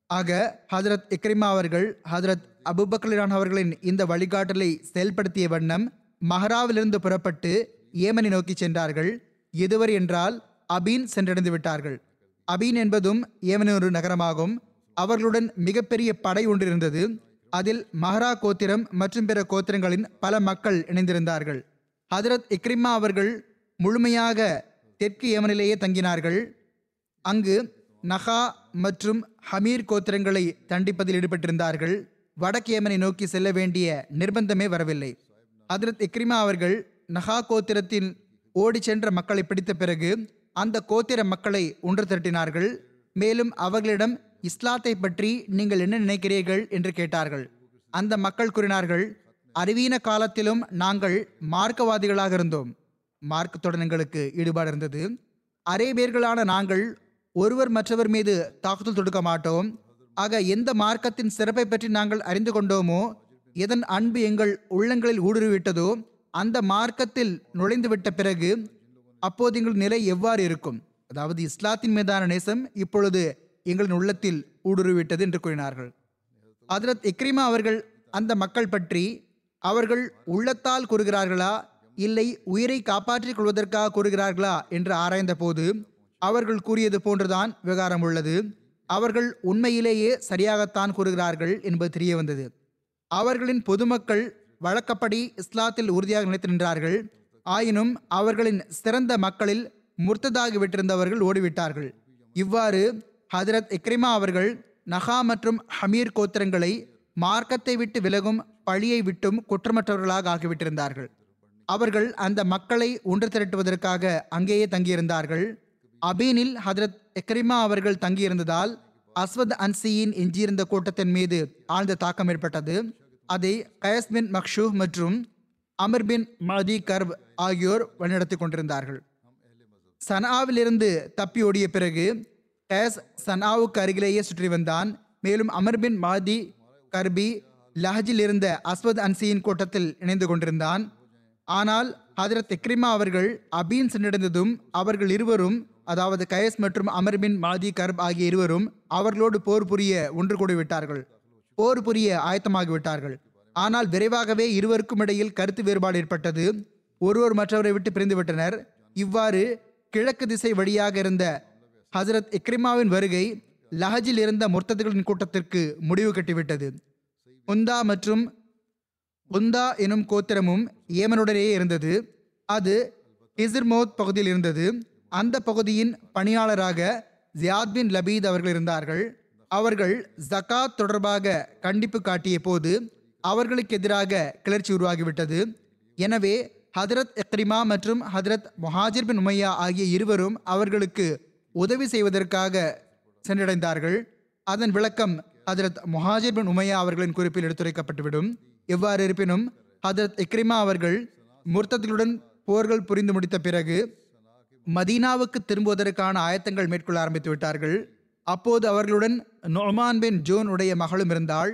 ஆக ஹதரத் இக்ரிமா அவர்கள் ஹதரத் அபுபக்கலிரான் அவர்களின் இந்த வழிகாட்டலை செயல்படுத்திய வண்ணம் மஹராவிலிருந்து புறப்பட்டு ஏமனை நோக்கி சென்றார்கள். எதுவர் என்றால் அபீன் சென்றடைந்து விட்டார்கள். அபீன் என்பதும் ஏமனின் ஒரு நகரமாகும். அவர்களுடன் மிகப்பெரிய படை ஒன்று இருந்தது. அதில் மஹரா கோத்திரம் மற்றும் பிற கோத்திரங்களின் பல மக்கள் இணைந்திருந்தார்கள். ஹதரத் இக்ரிமா அவர்கள் முழுமையாக தெற்கு ஏமனிலேயே தங்கினார்கள். அங்கு நகா மற்றும் ஹமீர் கோத்திரங்களை தண்டிப்பதில் ஈடுபட்டிருந்தார்கள். வடக்கு ஏமனை நோக்கி செல்ல வேண்டிய நிர்பந்தமே வரவில்லை. அதிரத் இக்ரிமா அவர்கள் நகா கோத்திரத்தின் ஓடி சென்ற மக்களை பிடித்த பிறகு அந்த கோத்திர மக்களை ஒன்று திரட்டினார்கள். மேலும் அவர்களிடம் இஸ்லாத்தை பற்றி நீங்கள் என்ன நினைக்கிறீர்கள் என்று கேட்டார்கள். அந்த மக்கள் கூறினார்கள் அறிவீன காலத்திலும் நாங்கள் மார்க்கவாதிகளாக இருந்தோம். மார்க் தொடனங்களுக்கு ஈடுபாடு இருந்தது. அரேபியர்களான நாங்கள் ஒருவர் மற்றவர் மீது தாக்குதல் தொடுக்க மாட்டோம். ஆக எந்த மார்க்கத்தின் சிறப்பை பற்றி நாங்கள் அறிந்து கொண்டோமோ எதன் அன்பு எங்கள் உள்ளங்களில் ஊடுருவிட்டதோ அந்த மார்க்கத்தில் நுழைந்துவிட்ட பிறகு அப்போது எங்கள் நிலை எவ்வாறு இருக்கும்? அதாவது இஸ்லாத்தின் மீதான நேசம் இப்பொழுது எங்களின் உள்ளத்தில் ஊடுருவிட்டது என்று கூறினார்கள். அதரத் இக்ரிமா அவர்கள் அந்த மக்கள் பற்றி அவர்கள் உள்ளத்தால் கூறுகிறார்களா? இல்லை உயிரை காப்பாற்றிக் கொள்வதற்காக கூறுகிறார்களா என்று ஆராய்ந்தபோது அவர்கள் கூறியது போன்றுதான் விவகாரம் உள்ளது. அவர்கள் உண்மையிலேயே சரியாகத்தான் கூறுகிறார்கள் என்பது தெரிய வந்தது அவர்களின் பொதுமக்கள் வழக்கப்படி இஸ்லாத்தில் உறுதியாக நிலைத்து நின்றார்கள். ஆயினும் அவர்களின் சிறந்த மக்களில் முர்த்ததாகிவிட்டிருந்தவர்கள் ஓடிவிட்டார்கள். இவ்வாறு ஹதரத் இக்ரிமா அவர்கள் நகா மற்றும் ஹமீர் கோத்திரங்களை மார்க்கத்தை விட்டு விலகும் பழியை விட்டும் குற்றமற்றவர்களாக ஆகிவிட்டிருந்தார்கள். அவர்கள் அந்த மக்களை ஒன்று திரட்டுவதற்காக அங்கேயே தங்கியிருந்தார்கள். அபீனில் ஹதரத் எக்ரிமா அவர்கள் தங்கியிருந்ததால் அஸ்வத் அன்சியின் எஞ்சியிருந்த கூட்டத்தின் மீது ஆழ்ந்த தாக்கம் ஏற்பட்டது. அதை கயஸ் பின் மக்ஷூ மற்றும் அமர் பின் மதி கர்ப் ஆகியோர் வழிநடத்தி கொண்டிருந்தார்கள். சனாவிலிருந்து தப்பி ஓடிய பிறகு கயஸ் சனாவுக்கு அருகிலேயே சுற்றி வந்தான். மேலும் அமர் பின் மாதி கர்பி லஹஜில் இருந்த அஸ்வத் அன்சியின் கூட்டத்தில் இணைந்து கொண்டிருந்தான். ஆனால் ஹதரத் இக்ரிமா அவர்கள் அபீன் சென்றடைந்ததும் அவர்கள் இருவரும் அதாவது கயஸ் மற்றும் அமர் பின் மாதி கர்ப் ஆகிய இருவரும் அவர்களோடு போர் புரிய ஒன்று கூடி விட்டார்கள். போர் புரிய ஆயத்தமாகிவிட்டார்கள் ஆனால் விரைவாகவே இருவருக்கும் இடையில் கருத்து வேறுபாடு ஏற்பட்டது. ஒருவர் மற்றவரை விட்டு பிரிந்துவிட்டனர் இவ்வாறு கிழக்கு திசை வழியாக இருந்த ஹசரத் இக்ரிமாவின் வருகை லஹஜில் இருந்த முர்த்ததுகளின் கூட்டத்திற்கு முடிவு கட்டிவிட்டது. உந்தா மற்றும் உந்தா எனும் கோத்திரமும் ஏமனுடனேயே இருந்தது. அது இசிர்மோத் பகுதியில் இருந்தது. அந்த பகுதியின் பணியாளராக ஜியாத் பின் லபீத் அவர்கள் இருந்தார்கள். அவர்கள் ஜக்காத் தொடர்பாக கண்டிப்பு காட்டிய போது அவர்களுக்கு எதிராக கிளர்ச்சி உருவாகிவிட்டது. எனவே ஹதரத் எக்ரிமா மற்றும் ஹதரத் மொஹாஜிர் பின் உமையா ஆகிய இருவரும் அவர்களுக்கு உதவி செய்வதற்காக சென்றடைந்தார்கள். அதன் விளக்கம் ஹதரத் மொஹாஜிர் பின் உமையா அவர்களின் குறிப்பில் எடுத்துரைக்கப்பட்டுவிடும். எவ்வாறு இருப்பினும் ஹதரத் இக்ரிமா அவர்கள் முர்த்தத்களுடன் போர்கள் புரிந்து முடித்த பிறகு மதீனாவுக்கு திரும்புவதற்கான ஆயத்தங்கள் மேற்கொள்ள ஆரம்பித்து விட்டார்கள். அப்போது அவர்களுடன் நொமான் பின் ஜோன் உடைய மகளும் இருந்தாள்.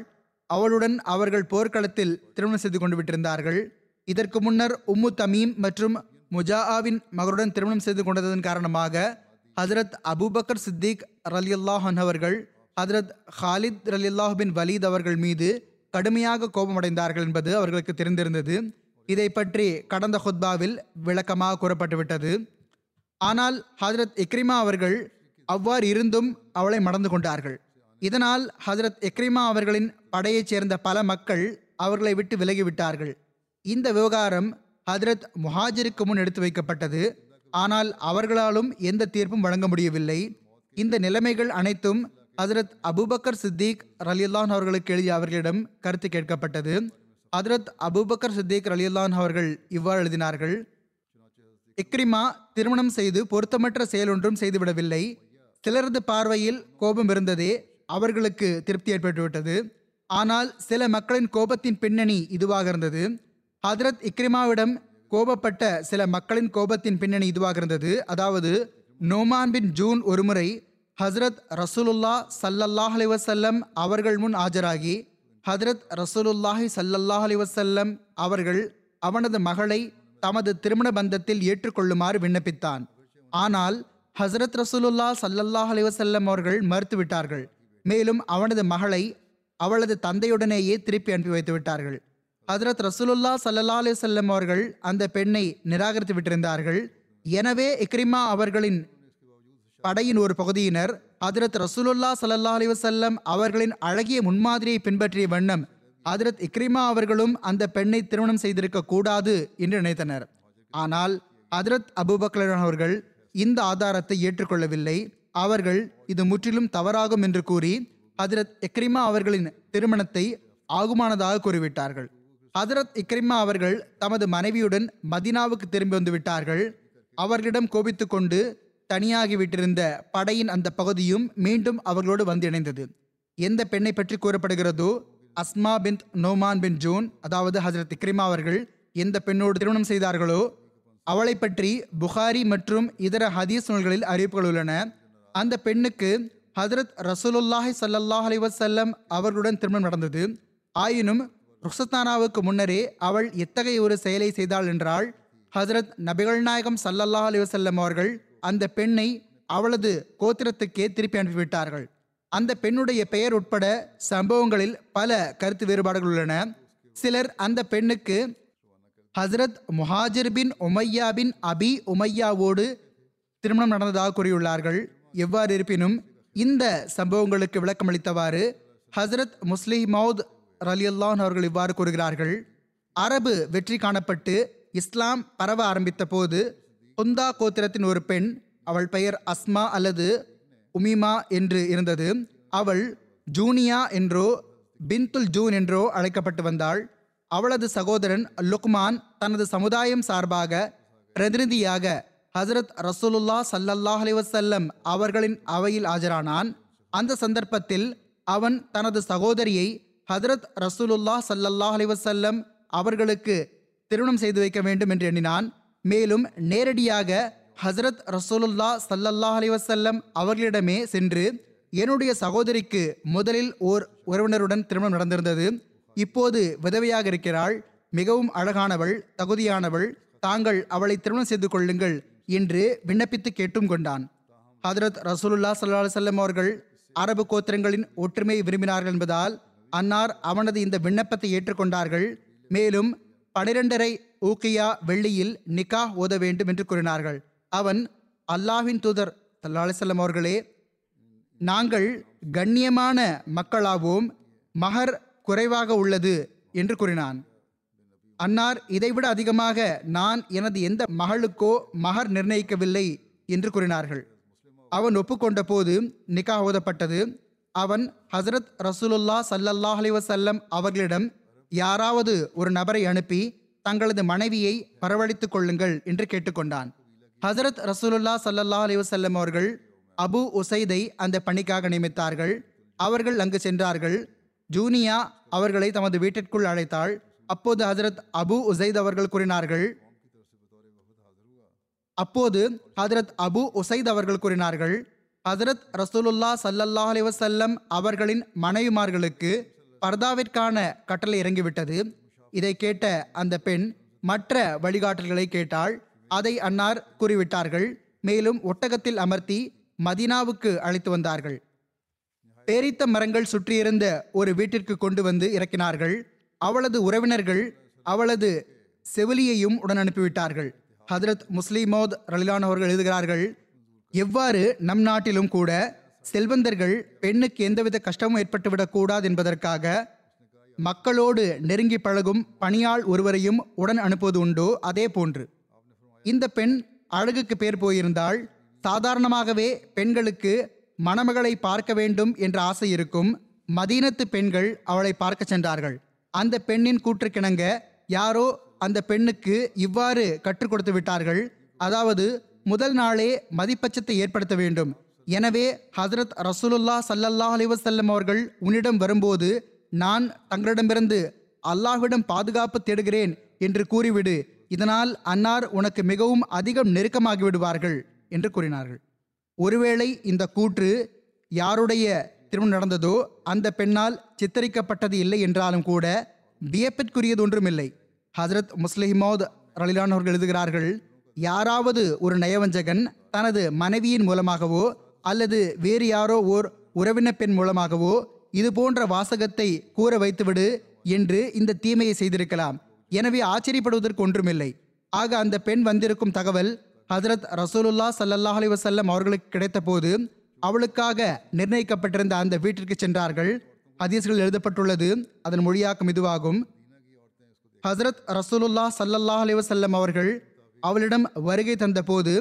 அவளுடன் அவர்கள் போர்க்களத்தில் திருமணம் செய்து கொண்டு விட்டிருந்தார்கள். இதற்கு முன்னர் உம்மு தமீம் மற்றும் முஜாஆவின் மகளுடன் திருமணம் செய்து கொண்டதன் காரணமாக ஹசரத் அபுபக்கர் சித்திக் ரலியுல்லாஹன் அவர்கள் ஹதரத் ஹாலித் ரலியுல்லாஹ் பின் வலீத் அவர்கள் மீது கடுமையாக கோபமடைந்தார்கள் என்பது அவர்களுக்கு தெரிந்திருந்தது. இதை பற்றி கடந்த ஹுத்பாவில் விளக்கமாக கூறப்பட்டுவிட்டது. ஆனால் ஹஜரத் இக்ரிமா அவர்கள் அவ்வாறு இருந்தும் அவளை மணந்து கொண்டார்கள். இதனால் ஹஜரத் இக்ரிமா அவர்களின் படையைச் சேர்ந்த பல மக்கள் அவர்களை விட்டு விலகிவிட்டார்கள். இந்த விவகாரம் ஹஜரத் முஹாஜிருக்கு முன் எடுத்து வைக்கப்பட்டது. ஆனால் அவர்களாலும் எந்த தீர்ப்பும் வழங்க முடியவில்லை. இந்த நிலைமைகள் அனைத்தும் ஹஜரத் அபூபக்கர் சித்திக் ரலியுல்லான் அவர்களுக்கு எழுதிய அவர்களிடம் கருத்து கேட்கப்பட்டது. ஹதரத் அபூபக்கர் சித்திக் ரலியுல்லான் அவர்கள் இவ்வாறு எழுதினார்கள் இக்ரிமா திருமணம் செய்து பொருத்தமற்ற செயல் ஒன்றும் செய்துவிடவில்லை. சிலரது பார்வையில் கோபம் இருந்ததே அவர்களுக்கு திருப்தி ஏற்பட்டுவிட்டது. ஆனால் சில மக்களின் கோபத்தின் பின்னணி இதுவாக இருந்தது. ஹதரத் இக்ரிமாவிடம் கோபப்பட்ட சில மக்களின் கோபத்தின் பின்னணி இதுவாக இருந்தது. அதாவது நோமான் பின் ஜூன் ஒருமுறை ஹஸ்ரத் ரசூலுல்லா சல்லல்லாஹ் அலி வசல்லம் அவர்கள் முன் ஆஜராகி ஹதரத் ரசூலுல்லாஹி சல்லல்லாஹ் அலி வசல்லம் அவர்கள் அவனது மகளை தமது திருமண பந்தத்தில் ஏற்றுக்கொள்ளுமாறு விண்ணப்பித்தான். ஆனால் ஹசரத் ரசூலுல்லா சல்லல்லாஹ் அலி வசல்லம் அவர்கள் மறுத்துவிட்டார்கள். மேலும் அவனது மகளை அவளது தந்தையுடனேயே திருப்பி அனுப்பி வைத்து விட்டார்கள் ஹசரத் ரசூலுல்லா சல்லல்லா அலி வல்லம் அவர்கள் அந்த பெண்ணை நிராகரித்து விட்டிருந்தார்கள். எனவே இக்ரிமா அவர்களின் படையின் ஒரு பகுதியினர் ஹதரத் ரசூலுல்லா சல்லா அலி வசல்லம் அவர்களின் அழகிய முன்மாதிரியை பின்பற்றிய வண்ணம் ஹதரத் இக்ரிமா அவர்களும் அந்த பெண்ணை திருமணம் செய்திருக்க கூடாது என்று நினைத்தனர். ஆனால் ஹதரத் அபூபக்கர் அவர்கள் இந்த ஆதாரத்தை ஏற்றுக்கொள்ளவில்லை. அவர்கள் இது முற்றிலும் தவறாகும் என்று கூறி ஹதரத் இக்ரிமா அவர்களின் திருமணத்தை ஆகுமானதாக கூறிவிட்டார்கள். ஹதரத் இக்ரிமா அவர்கள் தமது மனைவியுடன் மதினாவுக்கு திரும்பி வந்து விட்டார்கள் அவர்களிடம் கோபித்துக்கொண்டு தனியாகி விட்டிருந்த படையின் அந்த பகுதியும் மீண்டும் அவர்களோடு வந்து இணைந்தது. எந்த பெண்ணை பற்றி கூறப்படுகிறதோ Asma bin Noman bin Jun அதாவது ஹசரத் இக்ரிமா அவர்கள் எந்த பெண்ணோடு திருமணம் செய்தார்களோ அவளை பற்றி புகாரி மற்றும் இதர ஹதீஸ் நூல்களில் அறிவிப்புகள் உள்ளன. அந்த பெண்ணுக்கு ஹதரத் ரசூலுல்லாஹி சல்லல்லாஹ் அலிவசல்லம் அவர்களுடன் திருமணம் நடந்தது. ஆயினும் ருக்சத்தானாவுக்கு முன்னரே அவள் எத்தகைய ஒரு செயலை செய்தாள் என்றால் ஹசரத் நபிகள் நாயகம் சல்லல்லாஹ் அலிவசல்லம் அவர்கள் அந்த பெண்ணை அவளது கோத்திரத்துக்கே திருப்பி அனுப்பிவிட்டார்கள். அந்த பெண்ணுடைய பெயர் உட்பட சம்பவங்களில் பல கருத்து வேறுபாடுகள் உள்ளன. சிலர் அந்த பெண்ணுக்கு ஹசரத் முஹாஜிர் பின் உமையா பின் அபி உமையாவோடு திருமணம் நடந்ததாக கூறியுள்ளார்கள். எவ்வாறு இருப்பினும் இந்த சம்பவங்களுக்கு விளக்கமளித்தவாறு ஹசரத் முஸ்லிம் மவுத் ரலியல்லான் அவர்கள் இவ்வாறு கூறுகிறார்கள். அரபு வெற்றி காணப்பட்டு இஸ்லாம் பரவ ஆரம்பித்த போது குந்தா கோத்திரத்தின் ஒரு பெண் அவள் பெயர் அஸ்மா அல்லது உமிமா என்று இருந்தது. அவள் ஜூனியா என்றோ பின்துல் ஜூன் என்றோ அழைக்கப்பட்டு வந்தாள். அவளது சகோதரன் லுக்மான் தனது சமுதாயம் சார்பாக பிரதிநிதியாக ஹசரத் ரசூலுல்லா சல்லல்லாஹ் அலிவசல்லம் அவர்களின் அவையில் ஆஜரானான். அந்த சந்தர்ப்பத்தில் அவன் தனது சகோதரியை ஹதரத் ரசூலுல்லா சல்லல்லாஹ் அலிவசல்லம் அவர்களுக்கு திருமணம் செய்து வைக்க வேண்டும் என்று எண்ணினான். மேலும் நேரடியாக ஹசரத் ரசூலுல்லா சல்லல்லா அலிவசல்லம் அவர்களிடமே சென்று என்னுடைய சகோதரிக்கு முதலில் ஓர் உறவினருடன் திருமணம் நடந்திருந்தது. இப்போது விதவையாக இருக்கிறாள். மிகவும் அழகானவள் தகுதியானவள். தாங்கள் அவளை திருமணம் செய்து கொள்ளுங்கள் என்று விண்ணப்பித்து கேட்டும் கொண்டான். ஹதரத் ரசூலுல்லா சல்லா செல்லம் அவர்கள் அரபு கோத்திரங்களின் ஒற்றுமையை விரும்பினார்கள் என்பதால் அன்னார் அவனது இந்த விண்ணப்பத்தை ஏற்றுக்கொண்டார்கள். மேலும் பனிரெண்டரை ஊக்கியா வெள்ளியில் நிக்கா ஓத வேண்டும் என்று கூறினார்கள். அவன் அல்லாஹின் தூதர் சல்லா அலிசல்லம் அவர்களே நாங்கள் கண்ணியமான மக்களாவோம் மகர் குறைவாக உள்ளது என்று கூறினான். அன்னார் இதைவிட அதிகமாக நான் எனது எந்த மகளுக்கோ மகர் நிர்ணயிக்கவில்லை என்று கூறினார்கள். அவன் ஒப்புக்கொண்ட போது நிகா ஓதப்பட்டது. அவன் ஹசரத் ரசூலுல்லா சல்லல்லாஹ் அலைஹி அவர்களிடம் யாராவது ஒரு நபரை அனுப்பி தங்களது மனைவியை வரவழைத்துக் கொள்ளுங்கள் என்று கேட்டுக்கொண்டான். ஹசரத் ரசூலுல்லா சல்லல்லா அலிவசல்லம் அவர்கள் அபு உசைதை அந்த பணிக்காக நியமித்தார்கள். அவர்கள் அங்கு சென்றார்கள். ஜூனியா அவர்களை தமது வீட்டிற்குள் அழைத்தாள். அப்போது ஹசரத் அபு உசைத் அவர்கள் கூறினார்கள் அப்போது ஹதரத் அபு உசைத் அவர்கள் கூறினார்கள் ஹதரத் ரசூலுல்லா சல்லல்லா அலைஹி அவர்களின் மனைவிமார்களுக்கு பர்தாவிற்கான கட்டளை இறங்கிவிட்டது. இதை கேட்ட அந்த பெண் மற்ற வழிகாட்டல்களை கேட்டாள். அதை அன்னார் கூறிவிட்டார்கள். மேலும் ஒட்டகத்தில் அமர்த்தி மதீனாவுக்கு அழைத்து வந்தார்கள். பேரித்த மரங்கள் சுற்றியிருந்த ஒரு வீட்டிற்கு கொண்டு வந்து இறக்கினார்கள். அவளது உறவினர்கள் அவளது செவிலியையும் உடன் அனுப்பிவிட்டார்கள். ஹதரத் முஸ்லிமோத் ரலிலான் அவர்கள் எழுதுகிறார்கள் எவ்வாறு நம் நாட்டிலும் கூட செல்வந்தர்கள் பெண்ணுக்கு எந்தவித கஷ்டமும் ஏற்பட்டுவிடக் கூடாது என்பதற்காக மக்களோடு நெருங்கி பழகும் பணியாள் ஒருவரையும் உடன் அனுப்புவது உண்டோ? அதே போன்று. இந்த பெண் அழகுக்கு பேர் போயிருந்தால் சாதாரணமாகவே பெண்களுக்கு மணமகளை பார்க்க வேண்டும் என்ற ஆசை இருக்கும் மதீனத்து பெண்கள் அவளை பார்க்க சென்றார்கள். அந்த பெண்ணின் கூற்றுக்கிணங்க யாரோ அந்த பெண்ணுக்கு இவ்வாறு கற்றுக் கொடுத்து விட்டார்கள். அதாவது முதல் நாளே மதிப்பட்சத்தை ஏற்படுத்த வேண்டும். எனவே ஹசரத் ரசூலுல்லா சல்லல்லா அலிவசல்லம் அவர்கள் உன்னிடம் வரும்போது நான் தங்களிடமிருந்து அல்லாஹ்விடம் பாதுகாப்பு தேடுகிறேன் என்று கூறிவிடு. இதனால் அன்னார் உனக்கு மிகவும் அதிகம் நெருக்கமாகி விடுவார்கள் என்று கூறினார்கள். ஒருவேளை இந்த கூற்று யாருடைய திருமணம் நடந்ததோ அந்த பெண்ணால் சித்தரிக்கப்பட்டது இல்லை என்றாலும் கூட வியப்பிற்குரியது ஒன்றுமில்லை ஹசரத் முஸ்லிமோத் ரலிலான் அவர்கள் எழுதுகிறார்கள் யாராவது ஒரு நயவஞ்சகன் தனது மனைவியின் மூலமாகவோ அல்லது வேறு யாரோ ஓர் உறவின பெண் மூலமாகவோ இது போன்ற வாசகத்தை கூற வைத்துவிடு என்று இந்த தீமையை செய்திருக்கலாம். எனவே ஆச்சரியப்படுவதற்கு ஒன்றுமில்லை. ஆக அந்த பெண் வந்திருக்கும் தகவல் ஹஜரத் ரசூலுல்லா சல்லல்லாஹ் அலி வசல்லம் அவர்களுக்கு கிடைத்தபோது அவளுக்காக நிர்ணயிக்கப்பட்டிருந்த அந்த வீட்டிற்கு சென்றார்கள். ஹதீஸ்கள் எழுதப்பட்டுள்ளது அதன் மொழியாக்கம் இதுவாகும். ஹசரத் ரசூலுல்லா சல்லல்லாஹ் அலி வசல்லம் அவர்கள் அவளிடம் வருகை தந்தபோது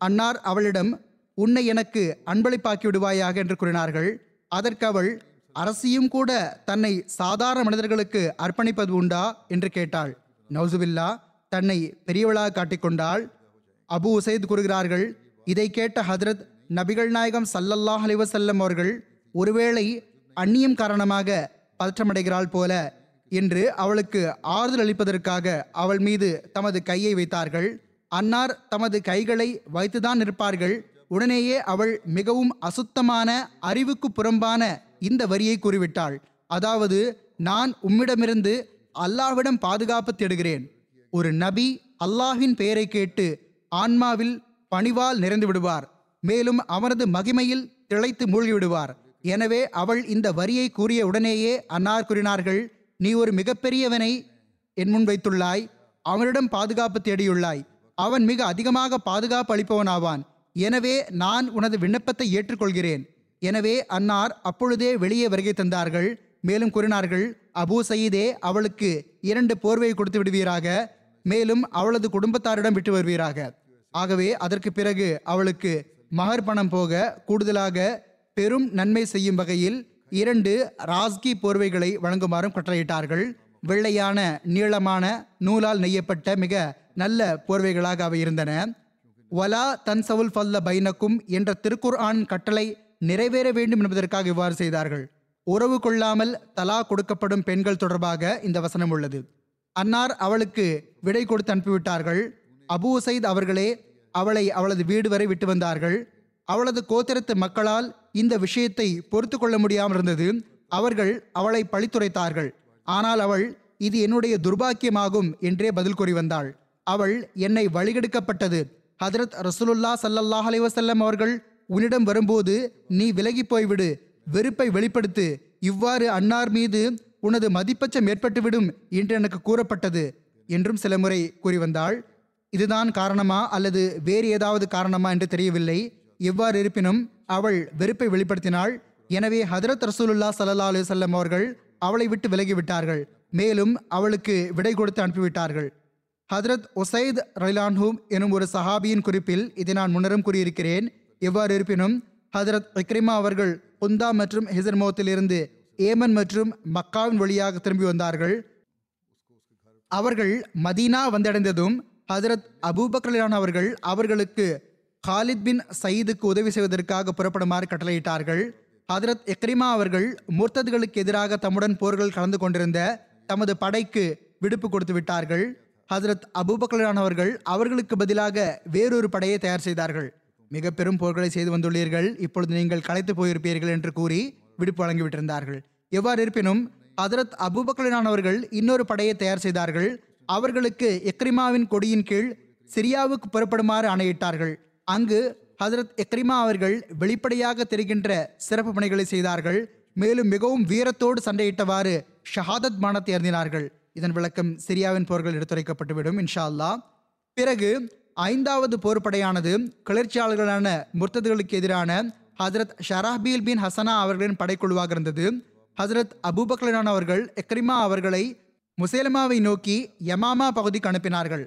அன்னார் அவளிடம் உன்னை எனக்கு அன்பளிப்பாக்கி விடுவாயாக என்று கூறினார்கள். அதற்கு அவள் அரசியும் கூட தன்னை சாதாரண மனிதர்களுக்கு அர்ப்பணிப்பது உண்டா? என்று கேட்டாள். நௌசுபில்லா தன்னை பெரியவளாக காட்டிக்கொண்டாள். அபு உசைத் கூறுகிறார்கள் இதை கேட்ட ஹதரத் நபிகள் நாயகம் சல்லல்லாஹ் அலிவசல்லம் அவர்கள் ஒருவேளை அந்நியம் காரணமாக பதற்றமடைகிறாள் போல என்று அவளுக்கு ஆறுதல் அளிப்பதற்காக அவள் மீது தமது கையை வைத்தார்கள். அன்னார் தமது கைகளை வைத்துதான் இருப்பார்கள் உடனேயே அவள் மிகவும் அசுத்தமான அறிவுக்கு புறம்பான இந்த வரியை கூறிவிட்டாள். அதாவது நான் உம்மிடமிருந்து அல்லாஹ்விடம் பாதுகாப்பு தேடுகிறேன். ஒரு நபி அல்லாஹின் பெயரை கேட்டு ஆன்மாவில் பணிவால் நிறைந்து விடுவார். மேலும் அவனது மகிமையில் திளைத்து மூழ்கிவிடுவார் எனவே அவள் இந்த வரியை கூறிய உடனேயே அன்னார் கூறினார்கள் நீ ஒரு மிகப்பெரியவனை என் முன் வைத்துள்ளாய். அவனிடம் பாதுகாப்பு தேடியுள்ளாய். அவன் மிக அதிகமாக பாதுகாப்பு அளிப்பவனாவான். எனவே நான் உனது விண்ணப்பத்தை ஏற்றுக்கொள்கிறேன். எனவே அன்னார் அப்பொழுதே வெளியே வருகை தந்தார்கள். மேலும் கூறினார்கள் அபூ சயீதே அவளுக்கு இரண்டு போர்வை கொடுத்து விடுவீராக. மேலும் அவளது குடும்பத்தாரிடம் விட்டு வருவீராக. ஆகவே அதற்கு பிறகு அவளுக்கு மகர் பணம் போக கூடுதலாக பெரும் நன்மை செய்யும் வகையில் இரண்டு ராஸ்கி போர்வைகளை வழங்குமாறும் கட்டளையிட்டார்கள். வெள்ளையான நீளமான நூலால் நெய்யப்பட்ட மிக நல்ல போர்வைகளாக அவை இருந்தன. வலா தன்சவுல் ஃபல்ல பைனக்கும் என்ற திருக்குர்ஆன் கட்டளை நிறைவேற வேண்டும் என்பதற்காக இவ்வாறு செய்தார்கள். உறவு கொள்ளாமல் தலா கொடுக்கப்படும் பெண்கள் தொடர்பாக இந்த வசனம் உள்ளது. அன்னார் அவளுக்கு விடை கொடுத்து அனுப்பிவிட்டார்கள். அபூ சைத் அவர்களே அவளை அவளது வீடு வரை விட்டு வந்தார்கள். அவளது கோத்திரத்து மக்களால் இந்த விஷயத்தை பொறுத்து கொள்ள முடியாமல் இருந்தது. அவர்கள் அவளை பழித்துரைத்தார்கள். ஆனால் அவள் இது என்னுடைய துர்பாக்கியமாகும் என்றே பதில் கூறி வந்தாள். அவள் என்னை வழிகெடுக்கப்பட்டது. ஹதரத் ரசூலுல்லா சல்லல்லாஹ் அலைவசல்லம் அவர்கள் உன்னிடம் வரும்போது நீ விலகி போய்விடு வெறுப்பை வெளிப்படுத்து. இவ்வாறு அன்னார் மீது உனது மதிப்பச்சம் ஏற்பட்டுவிடும் என்று எனக்கு கூறப்பட்டது என்றும் சில முறை கூறி வந்தாள் இதுதான் காரணமா அல்லது வேறு ஏதாவது காரணமா என்று தெரியவில்லை. எவ்வாறு இருப்பினும் அவள் வெறுப்பை வெளிப்படுத்தினாள். எனவே ஹதரத் ரசூலுல்லா சல்லா அலுவலம் அவர்கள் அவளை விட்டு விலகிவிட்டார்கள். மேலும் அவளுக்கு விடை கொடுத்து அனுப்பிவிட்டார்கள். ஹதரத் ஒசைத் ரயிலான்ஹூம் எனும் ஒரு சஹாபியின் குறிப்பில் இதை நான் முன்னரும் கூறியிருக்கிறேன். எவ்வாறு இருப்பினும் ஹதரத் இக்ரிமா அவர்கள் குந்தா மற்றும் ஹிசர்மோத்திலிருந்து ஏமன் மற்றும் மக்காவின் வழியாக திரும்பி வந்தார்கள். அவர்கள் மதீனா வந்தடைந்ததும் ஹதரத் அபூபக்கலான் அவர்கள் அவர்களுக்கு ஹாலித் பின் சயீதுக்கு உதவி செய்வதற்காக புறப்படுமாறு கட்டளையிட்டார்கள். ஹதரத் எக்ரிமா அவர்கள் மூர்த்ததுகளுக்கு எதிராக தம்முடன் போர்கள் கலந்து கொண்டிருந்த தமது படைக்கு விடுப்பு கொடுத்து விட்டார்கள். ஹதரத் அபூபக்கலான் அவர்கள் அவர்களுக்கு பதிலாக வேறொரு படையை தயார் செய்தார்கள். மிக பெரும் போர்களை செய்து வந்துள்ளீர்கள். இப்பொழுது நீங்கள் களைத்து போயிருப்பீர்கள் என்று கூறி விடுப்பு வழங்கிவிட்டிருந்தார்கள். எவ்வாறு இருப்பினும் ஹதரத் அபூபக்கலான் அவர்கள் இன்னொரு படையை தயார் செய்தார்கள். அவர்களுக்கு எக்ரிமாவின் கொடியின் கீழ் சிரியாவுக்கு புறப்படுமாறு ஆணையிட்டார்கள். அங்கு ஹதரத் எக்ரிமா அவர்கள் வெளிப்படையாக தெரிகின்ற சிறப்பு பணிகளை செய்தார்கள். மேலும் மிகவும் வீரத்தோடு சண்டையிட்டவாறு ஷஹாதத் மானத்தை அறிந்தினார்கள் இதன் விளக்கம் சிரியாவின் போர்கள் எடுத்துரைக்கப்பட்டுவிடும் இன்ஷா அல்லா பிறகு ஐந்தாவது போர்ப்படையானது கிளர்ச்சியாளர்களான முர்த்ததுகளுக்கு எதிரான ஹசரத் ஷராபீல் பின் ஹசனா அவர்களின் படைக்குழுவாக இருந்தது. ஹசரத் அபூபக்லான் அவர்கள் எக்ரிமா அவர்களை முசேலமாவை நோக்கி யமாமா பகுதிக்கு அனுப்பினார்கள்.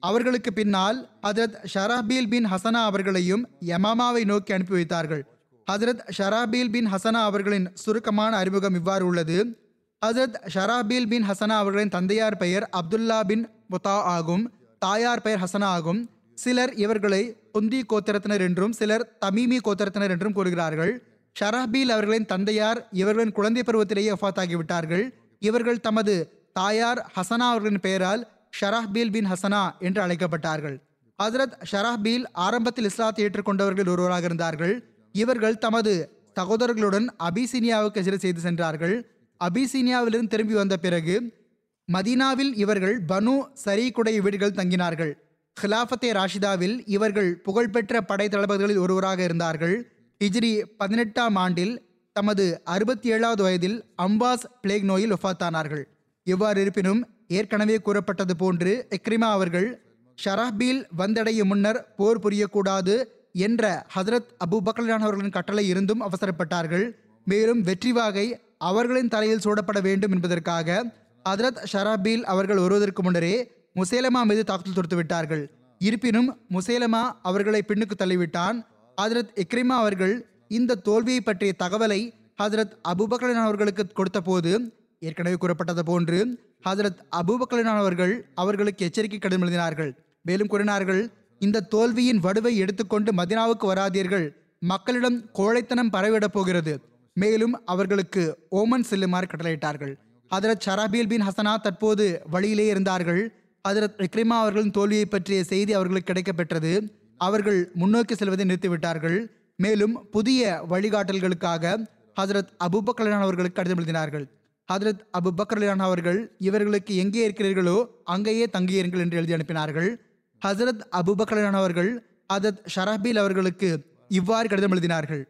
அவர்களுக்கு பின்னால் ஹஜரத் ஷராபீல் பின் ஹசனா அவர்களையும் யமாமாவை நோக்கி அனுப்பி வைத்தார்கள். ஹஜரத் ஷராபீல் பின் ஹசனா அவர்களின் சுருக்கமான அறிமுகம் இவ்வாறு உள்ளது. ஹசரத் ஷராபீல் பின் ஹசனா அவர்களின் தந்தையார் பெயர் அப்துல்லா பின் முத்தா ஆகும். தாயார் பெயர் ஹசனா ஆகும். சிலர் இவர்களை தொந்தி கோத்திரத்தினர் என்றும் சிலர் தமீமி கோத்திரத்தினர் என்றும் கூறுகிறார்கள். ஷரஹ்பீல் அவர்களின் தந்தையார் இவர்களின் குழந்தை பருவத்திலேயே வஃபாத்தாகிவிட்டார்கள் இவர்கள் தமது தாயார் ஹசனா அவர்களின் பெயரால் ஷரஹ்பீல் பின் ஹசனா என்று அழைக்கப்பட்டார்கள். ஹசரத் ஷரஹ்பீல் ஆரம்பத்தில் இஸ்லாத்தை ஏற்றுக்கொண்டவர்கள் ஒருவராக இருந்தார்கள். இவர்கள் தமது சகோதரர்களுடன் அபிசீனியாவுக்கு எதிரே செய்து சென்றார்கள். அபிசீனியாவிலிருந்து திரும்பி வந்த பிறகு மதீனாவில் இவர்கள் பனு சரீகுடைய வீடுகள் தங்கினார்கள். ஹிலாஃபத்தே ராஷிதாவில் இவர்கள் புகழ்பெற்ற படை தளபதிகளில் ஒருவராக இருந்தார்கள். ஹிஜ்ரி பதினெட்டாம் ஆண்டில் தமது அறுபத்தி ஏழாவது வயதில் அம்பாஸ் பிளேக் நோயில் ஒஃபாத்தானார்கள் இவ்வாறு இருப்பினும் ஏற்கனவே கூறப்பட்டது போன்று எக்ரிமா அவர்கள் ஷராபீல் வந்தடையும் முன்னர் போர் புரியக்கூடாது என்ற ஹதரத் அபு அவர்களின் கட்டளை இருந்தும் அவசரப்பட்டார்கள். மேலும் வெற்றி வாகை அவர்களின் தலையில் சூடப்பட வேண்டும் என்பதற்காக ஹதரத் ஷராபீல் அவர்கள் வருவதற்கு முன்னரே முசேலமா மீது தாக்குதல் தொடுத்து விட்டார்கள். இருப்பினும் முசேலமா அவர்களை பின்னுக்கு தள்ளிவிட்டான். ஹதரத் இக்ரிமா அவர்கள் இந்த தோல்வியை பற்றிய தகவலை ஹதரத் அபுபக்கலான் அவர்களுக்கு கொடுத்த போது ஏற்கனவே கூறப்பட்டது போன்று ஹதரத் அபூபக்கலான் அவர்கள் அவர்களுக்கு எச்சரிக்கை கடிதம் எழுதினார்கள். மேலும் கூறினார்கள் இந்த தோல்வியின் வடுவை எடுத்துக்கொண்டு மதினாவுக்கு வராதீர்கள். மக்களிடம் கோழைத்தனம் பரவிடப் போகிறது. மேலும் அவர்களுக்கு ஓமன் செல்லுமாறு கட்டளையிட்டார்கள். அதரத் ஷராபீல் பின் ஹசனா தற்போது வழியிலே இருந்தார்கள். அதரத் இக்ரிமா அவர்களின் தோல்வியை பற்றிய செய்தி அவர்களுக்கு கிடைக்கப்பெற்றது. அவர்கள் முன்னோக்கி செல்வதை நிறுத்திவிட்டார்கள். மேலும் புதிய வழிகாட்டல்களுக்காக ஹசரத் அபுபக்கலான் அவர்களுக்கு கடிதம் எழுதினார்கள். ஹதரத் அபு பக்ரலான் அவர்கள் இவர்களுக்கு எங்கே இருக்கிறீர்களோ அங்கேயே தங்கியிருங்கள் என்று எழுதி அனுப்பினார்கள். ஹசரத் அபுபக்கலான் அவர்கள் ஹதரத் ஷராபீல் அவர்களுக்கு இவ்வாறு கடிதம் எழுதினார்கள்.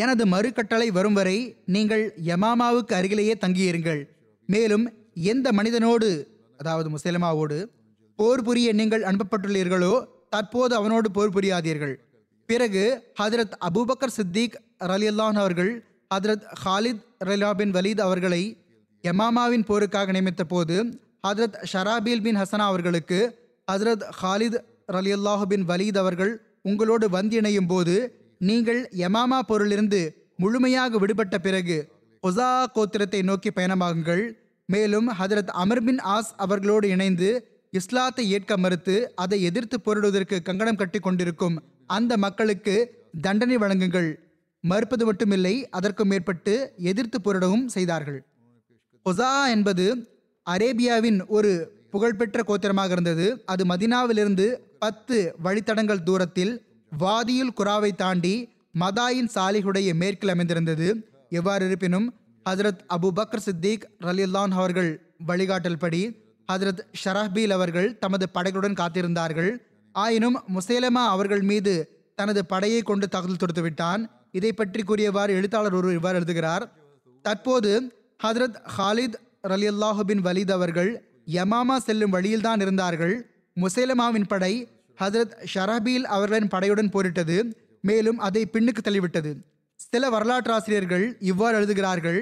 எனது மறுகட்டளை வரும் வரை நீங்கள் யமாமாவுக்கு அருகிலேயே தங்கியிருங்கள். மேலும் எந்த மனிதனோடு அதாவது முசலிமாவோடு போர் புரிய நீங்கள் அனுப்பப்பட்டுள்ளீர்களோ தற்போது அவனோடு போர் புரியாதீர்கள். பிறகு ஹதரத் அபூபக்கர் சித்திக் ரலியல்லான் அவர்கள் ஹதரத் ஹாலித் ரலியா பின் வலீத் அவர்களை யமாமாவின் போருக்காக நியமித்த போது ஹதரத் ஷராபீல் பின் ஹசனா அவர்களுக்கு ஹதரத் ஹாலித் ரலியல்லாஹு பின் வலீத் அவர்கள் உங்களோடு வந்திணையும் போது நீங்கள் யமாமா போரிலிருந்து முழுமையாக விடுபட்ட பிறகு ஒசா கோத்திரத்தை நோக்கி பயணமாகுங்கள். மேலும் ஹதரத் அமர் பின் ஆஸ் அவர்களோடு இணைந்து இஸ்லாத்தை ஏற்க மறுத்து அதை எதிர்த்து போரிடுவதற்கு கங்கணம் கட்டி கொண்டிருக்கும் அந்த மக்களுக்கு தண்டனை வழங்குங்கள். மறுப்பது மட்டுமில்லை அதற்கும் மேற்பட்டு எதிர்த்து போரிடவும் செய்தார்கள். ஒசா என்பது அரேபியாவின் ஒரு புகழ்பெற்ற கோத்திரமாக இருந்தது. அது மதினாவிலிருந்து பத்து வழித்தடங்கள் தூரத்தில் வாதியுல் குராவை தாண்டி மதாயின் சாலிகுடைய மேற்கில் அமைந்திருந்தது. எவ்வாறு இருப்பினும் ஹசரத் அபு பக்ர் சித்திக் ரலில்லான் அவர்கள் வழிகாட்டல் படி ஹசரத் ஷரஹ்பீல் அவர்கள் தமது படைகளுடன் காத்திருந்தார்கள். ஆயினும் முசேலமா அவர்கள் மீது தனது படையை கொண்டு தாக்குதல் தொடுத்து விட்டான். இதை பற்றி கூறியவாறு எழுத்தாளர் ஒருவர் இவ்வாறு எழுதுகிறார். தற்போது ஹதரத் ஹாலித் ரலியல்லாஹு பின் வலீத் அவர்கள் யமாமா செல்லும் வழியில்தான் இருந்தார்கள். முசேலமாவின் படை ஹசரத் ஷரபீல் அவர்களின் படையுடன் போரிட்டது மேலும் அதை பின்னுக்கு தள்ளிவிட்டது. சில வரலாற்றாசிரியர்கள் இவ்வாறு எழுதுகிறார்கள்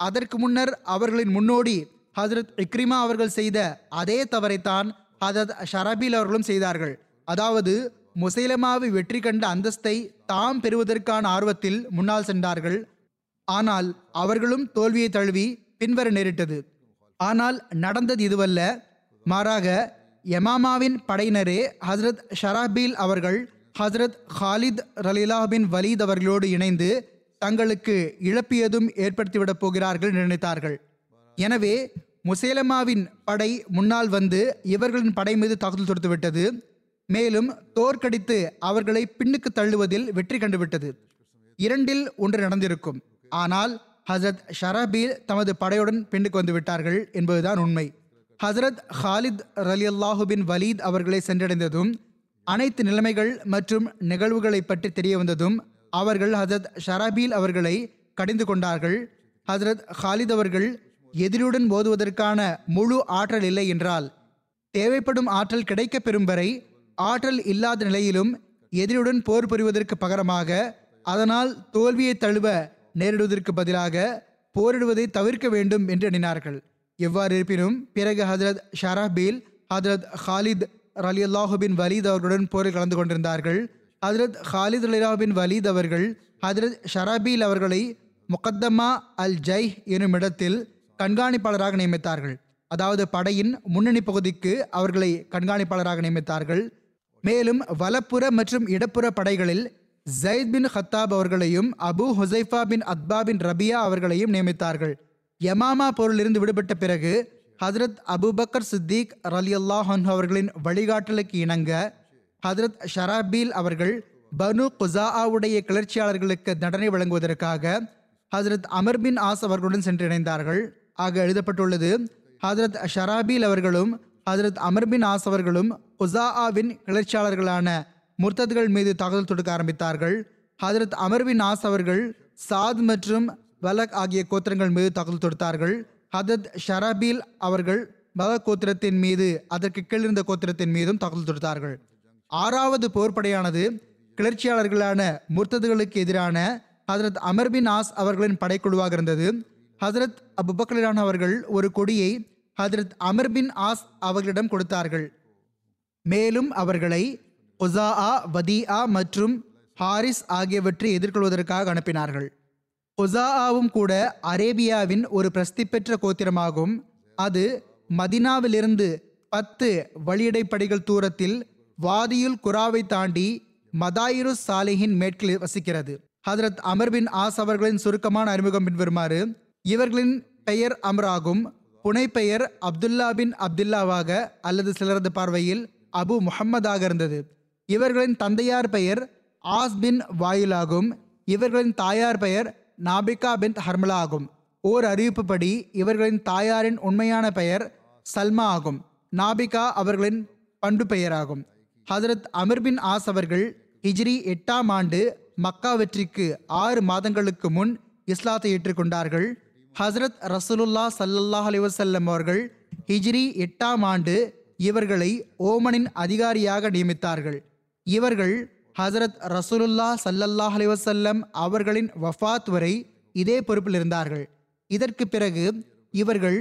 அதற்கு முன்னர் அவர்களின் முன்னோடி ஹசரத் இக்ரிமா அவர்கள் செய்த அதே தவறைத்தான் ஹசரத் ஷரபீல் அவர்களும் செய்தார்கள். அதாவது முசைலமாவை வெற்றி கண்ட அந்தஸ்தை தாம் பெறுவதற்கான ஆர்வத்தில் முன்னால் சென்றார்கள். ஆனால் அவர்களும் தோல்வியை தழுவி பின்வர நேரிட்டது. ஆனால் நடந்தது இதுவல்ல. மாறாக யமாமாவின் படையினரே ஹஸ்ரத் ஷராபீல் அவர்கள் ஹஸ்ரத் ஹாலித் ரலீலா பின் வலீத் அவர்களோடு இணைந்து தங்களுக்கு இழப்பியதும் ஏற்படுத்திவிடப் போகிறார்கள் நினைத்தார்கள். எனவே முசேலமாவின் படை முன்னால் வந்து இவர்களின் படை மீது தாக்குதல் தொடுத்துவிட்டது. மேலும் தோற்கடித்து அவர்களை பின்னுக்கு தள்ளுவதில் வெற்றி கண்டுவிட்டது. இரண்டில் ஒன்று நடந்திருக்கும். ஆனால் ஹசரத் ஷராபீல் தமது படையுடன் பின்னுக்கு வந்து விட்டார்கள் என்பதுதான் உண்மை. ஹசரத் ஹாலித் ரலி அல்லாஹுபின் வலீத் அவர்களை சென்றடைந்ததும் அனைத்து நிலைமைகள் மற்றும் நிகழ்வுகளை பற்றி தெரிய வந்ததும் அவர்கள் ஹசரத் ஷராபீல் அவர்களை கடிந்து கொண்டார்கள் ஹசரத் ஹாலித் அவர்கள் எதிரியுடன் மோதுவதற்கான முழு ஆற்றல் இல்லை என்றால் தேவைப்படும் ஆற்றல் கிடைக்கப் பெறும் வரை ஆற்றல் இல்லாத நிலையிலும் எதிரியுடன் போர் புரிவதற்கு பகரமாக அதனால் தோல்வியை தழுவ நேரிடுவதற்கு பதிலாக போரிடுவதை தவிர்க்க வேண்டும் என்று எண்ணினார்கள் எவ்வாறு இருப்பினும் பிறகு ஹதரத் ஷராபீல் ஹதரத் ஹாலித் அலி அல்லாஹுபின் வலீத் அவர்களுடன் போரில் கலந்து கொண்டிருந்தார்கள். ஹதரத் ஹாலித் அலி பின் வலீத் அவர்கள் ஹதரத் ஷராபீல் அவர்களை முகத்தமா அல் ஜை எனும் இடத்தில் கண்காணிப்பாளராக நியமித்தார்கள். அதாவது படையின் முன்னணி பகுதிக்கு அவர்களை கண்காணிப்பாளராக நியமித்தார்கள். மேலும் வலப்புற மற்றும் இடப்புற படைகளில் ஜயித் பின் ஹத்தாப் அவர்களையும் அபு ஹுசைஃபா பின் அத்பா பின் ரபியா அவர்களையும் நியமித்தார்கள். யமாமா போரிலிருந்து விடுபட்ட பிறகு ஹதரத் அபுபக்கர் சித்திக் ரலி அல்லாஹன் அவர்களின் வழிகாட்டலுக்கு இணங்க ஹதரத் ஷராபீல் அவர்கள் பனு குசாவுடைய கிளர்ச்சியாளர்களுக்கு தண்டனை வழங்குவதற்காக ஹசரத் அமர் பின் ஆஸ் அவர்களுடன் சென்று இணைந்தார்கள் ஆக எழுதப்பட்டுள்ளது ஹசரத் ஷராபீல் அவர்களும் ஹசரத் அமர் பின் ஆஸ் அவர்களும் குசாஆவின் கிளர்ச்சியாளர்களான முர்த்தத்கள் மீது தாக்குதல் தொடுக்க ஆரம்பித்தார்கள். ஹசரத் அமர் பின் ஆஸ் அவர்கள் சாத் மற்றும் வலக் ஆகிய கோத்திரங்கள் மீது தாக்குதல் தொடுத்தார்கள். ஹதத் ஷராபீல் அவர்கள் பல கோத்திரத்தின் மீது அதற்கு கீழிருந்த கோத்திரத்தின் மீதும் தாக்குதல் தொடுத்தார்கள். ஆறாவது போர்ப்படையானது கிளர்ச்சியாளர்களான முர்த்ததுகளுக்கு எதிரான ஹசரத் அமர் பின் ஆஸ் அவர்களின் படைக்குழுவாக இருந்தது. ஹசரத் அபுபக்கலான் அவர்கள் ஒரு கொடியை ஹசரத் அமர் பின் ஆஸ் அவர்களிடம் கொடுத்தார்கள். மேலும் அவர்களை ஒசாஆ வதிஆ மற்றும் ஹாரிஸ் ஆகியவற்றை எதிர்கொள்வதற்காக அனுப்பினார்கள். ஒசாஆவும் கூட அரேபியாவின் ஒரு பிரசித்தி பெற்ற கோத்திரமாகும். அது மதினாவிலிருந்து பத்து வழியடைப்படிகள் தூரத்தில் வாதியுல் குராவை தாண்டி மதாயிரு சாலிஹின் மேற்கில் வசிக்கிறது. ஹதரத் அமர் பின் ஆஸ் அவர்களின் சுருக்கமான அறிமுகம் பின்வருமாறு இவர்களின் பெயர் அமராகும் புனைப்பெயர் அப்துல்லா பின் அப்துல்லாவாக அல்லது சிலரது பார்வையில் அபு முஹம்மதாக இருந்தது. இவர்களின் தந்தையார் பெயர் ஆஸ் பின் வாயிலாகும். இவர்களின் தாயார் பெயர் நாபிகா பின் ஹர்மலா ஆகும். ஓர் அறிவிப்புப்படி இவர்களின் தாயாரின் உண்மையான பெயர் சல்மா ஆகும். நாபிகா அவர்களின் பண்டு பெயராகும். ஹதரத் அமர் பின் ஆஸ் அவர்கள் ஹிஜ்ரி எட்டாம் ஆண்டு மக்கா வெற்றிக்கு ஆறு மாதங்களுக்கு முன் இஸ்லாத்தை ஏற்றுக்கொண்டார்கள். ஹசரத் ரசூலுல்லா சல்லல்லாஹ் அலிவசல்லம் அவர்கள் ஹிஜ்ரி எட்டாம் ஆண்டு இவர்களை ஓமனின் அதிகாரியாக நியமித்தார்கள். இவர்கள் ஹசரத் ரசூலுல்லா சல்லல்லாஹ் அலிவசல்லம் அவர்களின் வஃபாத் வரை இதே பொறுப்பில் இருந்தார்கள். இதற்கு பிறகு இவர்கள்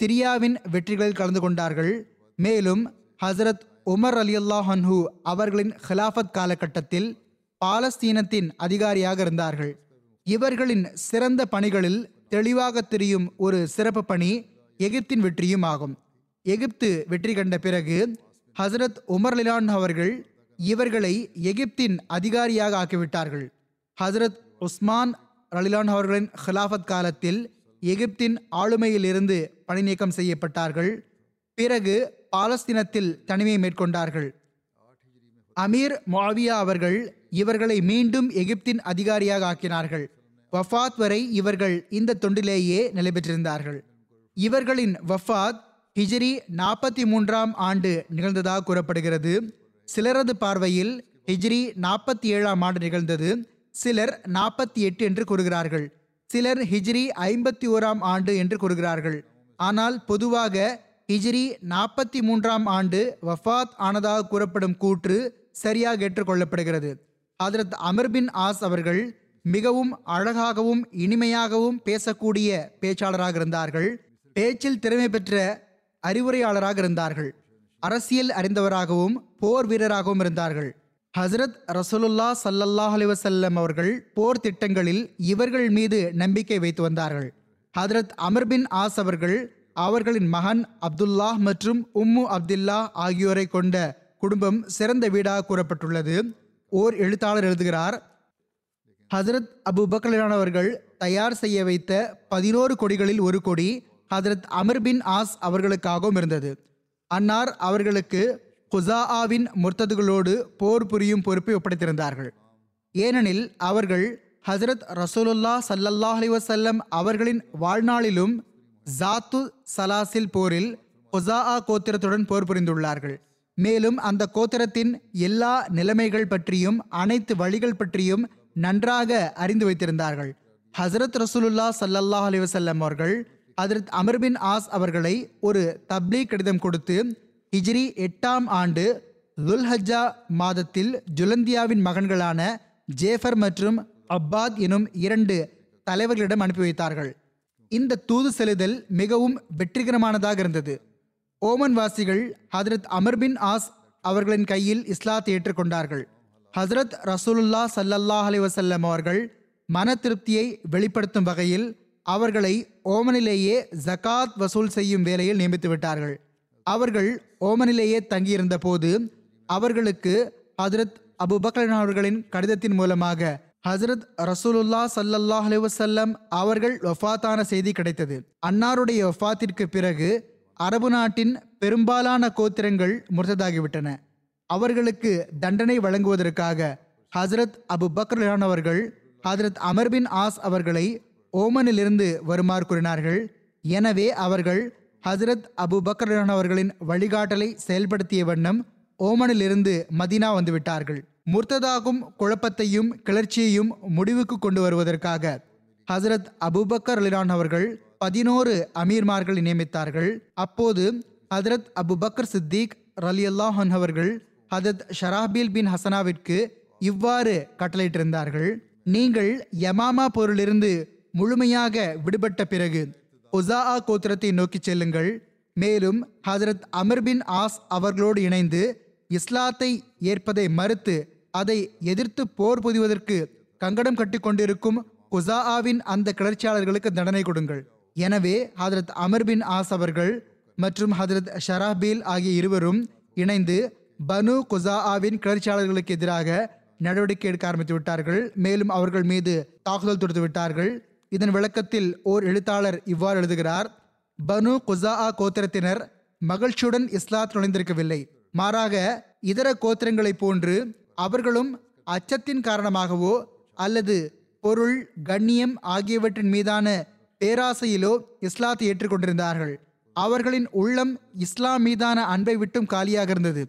சிரியாவின் வெற்றிகளில் கலந்து கொண்டார்கள். மேலும் ஹசரத் உமர் அலி அல்லாஹன்ஹு அவர்களின் ஹிலாஃபத் காலகட்டத்தில் பாலஸ்தீனத்தின் அதிகாரியாக இருந்தார்கள். இவர்களின் சிறந்த பணிகளில் தெளிவாக தெரியும் ஒரு சிறப்பு பணி எகிப்தின் வெற்றியும் ஆகும். எகிப்து வெற்றி கண்ட பிறகு ஹசரத் உமர் லிலான் அவர்கள் இவர்களை எகிப்தின் அதிகாரியாக ஆக்கிவிட்டார்கள். ஹசரத் உஸ்மான் ரலிலான் அவர்களின் ஹிலாஃபத் காலத்தில் எகிப்தின் ஆளுமையிலிருந்து பணி நீக்கம் செய்யப்பட்டார்கள். பிறகு பாலஸ்தீனத்தில் தனிமை மேற்கொண்டார்கள். அமீர் மாவியா அவர்கள் இவர்களை மீண்டும் எகிப்தின் அதிகாரியாக ஆக்கினார்கள். வஃபாத் வரை இவர்கள் இந்த தொண்டிலேயே நிலை பெற்றிருந்தார்கள். இவர்களின் வஃபாத் ஹிஜ்ரி நாற்பத்தி மூன்றாம் ஆண்டு நிகழ்ந்ததாக கூறப்படுகிறது. சிலரது பார்வையில் ஹிஜ்ரி நாற்பத்தி ஏழாம் ஆண்டு நிகழ்ந்தது. சிலர் நாற்பத்தி எட்டு என்று கூறுகிறார்கள். சிலர் ஹிஜ்ரி ஐம்பத்தி ஓராம் ஆண்டு என்று கூறுகிறார்கள். ஆனால் பொதுவாக ஹிஜ்ரி நாற்பத்தி மூன்றாம் ஆண்டு வஃபாத் ஆனதாக கூறப்படும் கூற்று சரியாக ஏற்றுக்கொள்ளப்படுகிறது. ஹதரத் அமர் பின் ஆஸ் அவர்கள் மிகவும் அழகாகவும் இனிமையாகவும் பேசக்கூடிய பேச்சாளராக இருந்தார்கள். பேச்சில் திறமை பெற்ற அறிவுரையாளராக இருந்தார்கள். அரசியல் அறிந்தவராகவும் போர் வீரராகவும் இருந்தார்கள். ஹசரத் ரசூலுல்லா சல்லல்லாஹ் அலிவசல்லம் அவர்கள் போர் திட்டங்களில் இவர்கள் மீது நம்பிக்கை வைத்து வந்தார்கள். ஹதரத் அமர் பின் ஆஸ் அவர்கள் அவர்களின் மகன் அப்துல்லாஹ் மற்றும் உம்மு அப்துல்லா ஆகியோரை கொண்ட குடும்பம் சிறந்த வீடாக கூறப்பட்டுள்ளது. ஓர் எழுத்தாளர் எழுதுகிறார் ஹசரத் அபு பக்ரான் தயார் செய்ய வைத்த பதினோரு கொடிகளில் ஒரு கொடி ஹசரத் அமர் பின் ஆஸ் அவர்களுக்காகவும் இருந்தது. அன்னார் அவர்களுக்கு குசாஆவின் முர்த்ததுகளோடு போர் புரியும் பொறுப்பை ஒப்படைத்திருந்தார்கள். ஏனெனில் அவர்கள் ஹசரத் ரசூலுல்லா சல்லல்லாஹ் அலிவசல்லம் அவர்களின் வாழ்நாளிலும் ஜாத்து சலாசில் போரில் குசாஆ கோத்திரத்துடன் போர் புரிந்துள்ளார்கள். மேலும் அந்த கோத்திரத்தின் எல்லா நிலைமைகள் பற்றியும் அனைத்து வழிகள் பற்றியும் நன்றாக அறிந்து வைத்திருந்தார்கள். ஹசரத் ரசூலுல்லா ஸல்லல்லாஹு அலிவசல்லம் அவர்கள் ஹஜரத் அமர் பின் ஆஸ் அவர்களை ஒரு தப்லீ கடிதம் கொடுத்து ஹிஜ்ரி எட்டாம் ஆண்டு துல்ஹஜா மாதத்தில் ஜுலந்தியாவின் மகன்களான ஜேஃபர் மற்றும் அப்பாத் எனும் இரண்டு தலைவர்களிடம் அனுப்பி வைத்தார்கள். இந்த தூது செலுதல் மிகவும் வெற்றிகரமானதாக இருந்தது. ஓமன் வாசிகள் ஹதரத் அமர் பின் ஆஸ் அவர்களின் கையில் இஸ்லாத்தை ஏற்றுக்கொண்டார்கள். ஹசரத் ரசூலுல்லா சல்லல்லாஹ் அலி வசல்லம் அவர்கள் மன திருப்தியை வெளிப்படுத்தும் வகையில் அவர்களை ஓமனிலேயே ஜகாத் வசூல் செய்யும் வேலையில் நியமித்து விட்டார்கள். அவர்கள் ஓமனிலேயே தங்கியிருந்த போது அவர்களுக்கு ஹஜரத் அபுபக்கர் அவர்களின் கடிதத்தின் மூலமாக ஹசரத் ரசூலுல்லா சல்லல்லாஹ் அலைஹி அவர்கள் வஃபாத்தான செய்தி கிடைத்தது. அன்னாருடைய வஃபாத்திற்கு பிறகு அரபு நாட்டின் பெரும்பாலான கோத்திரங்கள் முர்த்ததாகிவிட்டன. அவர்களுக்கு தண்டனை வழங்குவதற்காக ஹசரத் அபு பக்ரான் அவர்கள் ஹசரத் அமர் பின் ஆஸ் அவர்களை ஓமனிலிருந்து வருமாறு கூறினார்கள். எனவே அவர்கள் ஹசரத் அபு பக்ர் அவர்களின் வழிகாட்டலை செயல்படுத்திய வண்ணம் ஓமனிலிருந்து மதீனா வந்துவிட்டார்கள். முர்த்ததாகும் குழப்பத்தையும் கிளர்ச்சியையும் முடிவுக்கு கொண்டு வருவதற்காக ஹசரத் அபுபக்கர் அலிலான் அவர்கள் பதினோரு அமீர்மார்களை நியமித்தார்கள். அப்போது ஹதரத் அபுபக்கர் சித்திக் ரலி அல்லாஹன் அவர்கள் ஹதரத் ஷராபீல் பின் ஹசனாவிற்கு இவ்வாறு கட்டளையிட்டிருந்தார்கள். நீங்கள் யமாமா போரிலிருந்து முழுமையாக விடுபட்ட பிறகு உசாஆ கோத்திரத்தை நோக்கி செல்லுங்கள். மேலும் ஹசரத் அமர் பின் ஆஸ் அவர்களோடு இணைந்து இஸ்லாத்தை ஏற்பதை மறுத்து அதை எதிர்த்து போர் புதிவதற்கு கங்கடம் கட்டிக்கொண்டிருக்கும் குசாஆவின் அந்த கிளர்ச்சியாளர்களுக்கு தண்டனை கொடுங்கள். எனவே ஹதரத் அமர் பின் ஆஸ் அவர்கள் மற்றும் ஹதரத் ஷராபீல் ஆகிய இருவரும் இணைந்து பனு குசாஆவின் கிளர்ச்சியாளர்களுக்கு எதிராக நடவடிக்கை எடுக்க ஆரம்பித்து விட்டார்கள். மேலும் அவர்கள் மீது தாக்குதல் தொடுத்து விட்டார்கள். இதன் விளக்கத்தில் ஓர் எழுத்தாளர் இவ்வாறு எழுதுகிறார் பனு குசாஆ கோத்திரத்தினர் மகிழ்ச்சியுடன் இஸ்லாத் நுழைந்திருக்கவில்லை. மாறாக இதர கோத்திரங்களைப் போன்று அவர்களும் அச்சத்தின் காரணமாகவோ அல்லது பொருள் கண்ணியம் ஆகியவற்றின் மீதான பேராசையிலோ இஸ்லாத்தை ஏற்றுக்கொண்டிருந்தார்கள். அவர்களின் உள்ளம் இஸ்லாம் மீதான அன்பை விட்டும் காலியாக இருந்தது.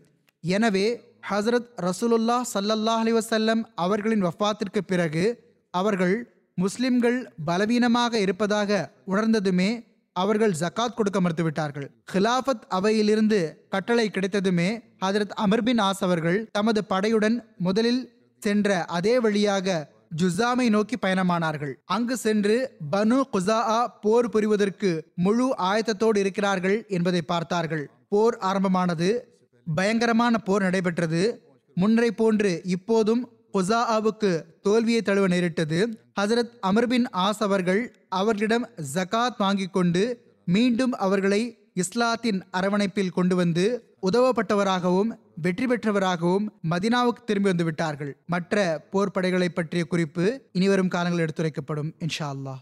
எனவே ஹசரத் ரசூலுல்லா சல்லல்லா அலி வசல்லம் அவர்களின் வஃபாத்திற்கு பிறகு அவர்கள் முஸ்லிம்கள் பலவீனமாக இருப்பதாக உணர்ந்ததுமே அவர்கள் ஜகாத் கொடுக்க மறுத்துவிட்டார்கள். ஹிலாஃபத் அவையிலிருந்து கட்டளை கிடைத்ததுமே ஹதரத் அமர்பின் ஆஸ் அவர்கள் தமது படையுடன் முதலில் சென்ற அதே வழியாக ஜுசாமை நோக்கி பயணமானார்கள். அங்கு சென்று பனு குசாஆ போர் புரிவதற்கு முழு ஆயத்தத்தோடு இருக்கிறார்கள் என்பதை பார்த்தார்கள். போர் ஆரம்பமானது பயங்கரமான போர் நடைபெற்றது. முன்னை போன்று இப்போதும் குசாஆவுக்கு தோல்வியை தழுவ நேரிட்டது. ஹசரத் அமர்பின் ஆஸ் அவர்கள் அவர்களிடம் ஜகாத் வாங்கிக் கொண்டு மீண்டும் அவர்களை இஸ்லாத்தின் அரவணைப்பில் கொண்டு வந்து உதவப்பட்டவராகவும் வெற்றி பெற்றவராகவும் மதினாவுக்கு திரும்பி வந்து விட்டார்கள் மற்ற போர்படைகளை பற்றிய குறிப்பு இனிவரும் காலங்களில் எடுத்துரைக்கப்படும் இன்ஷா அல்லாஹ்.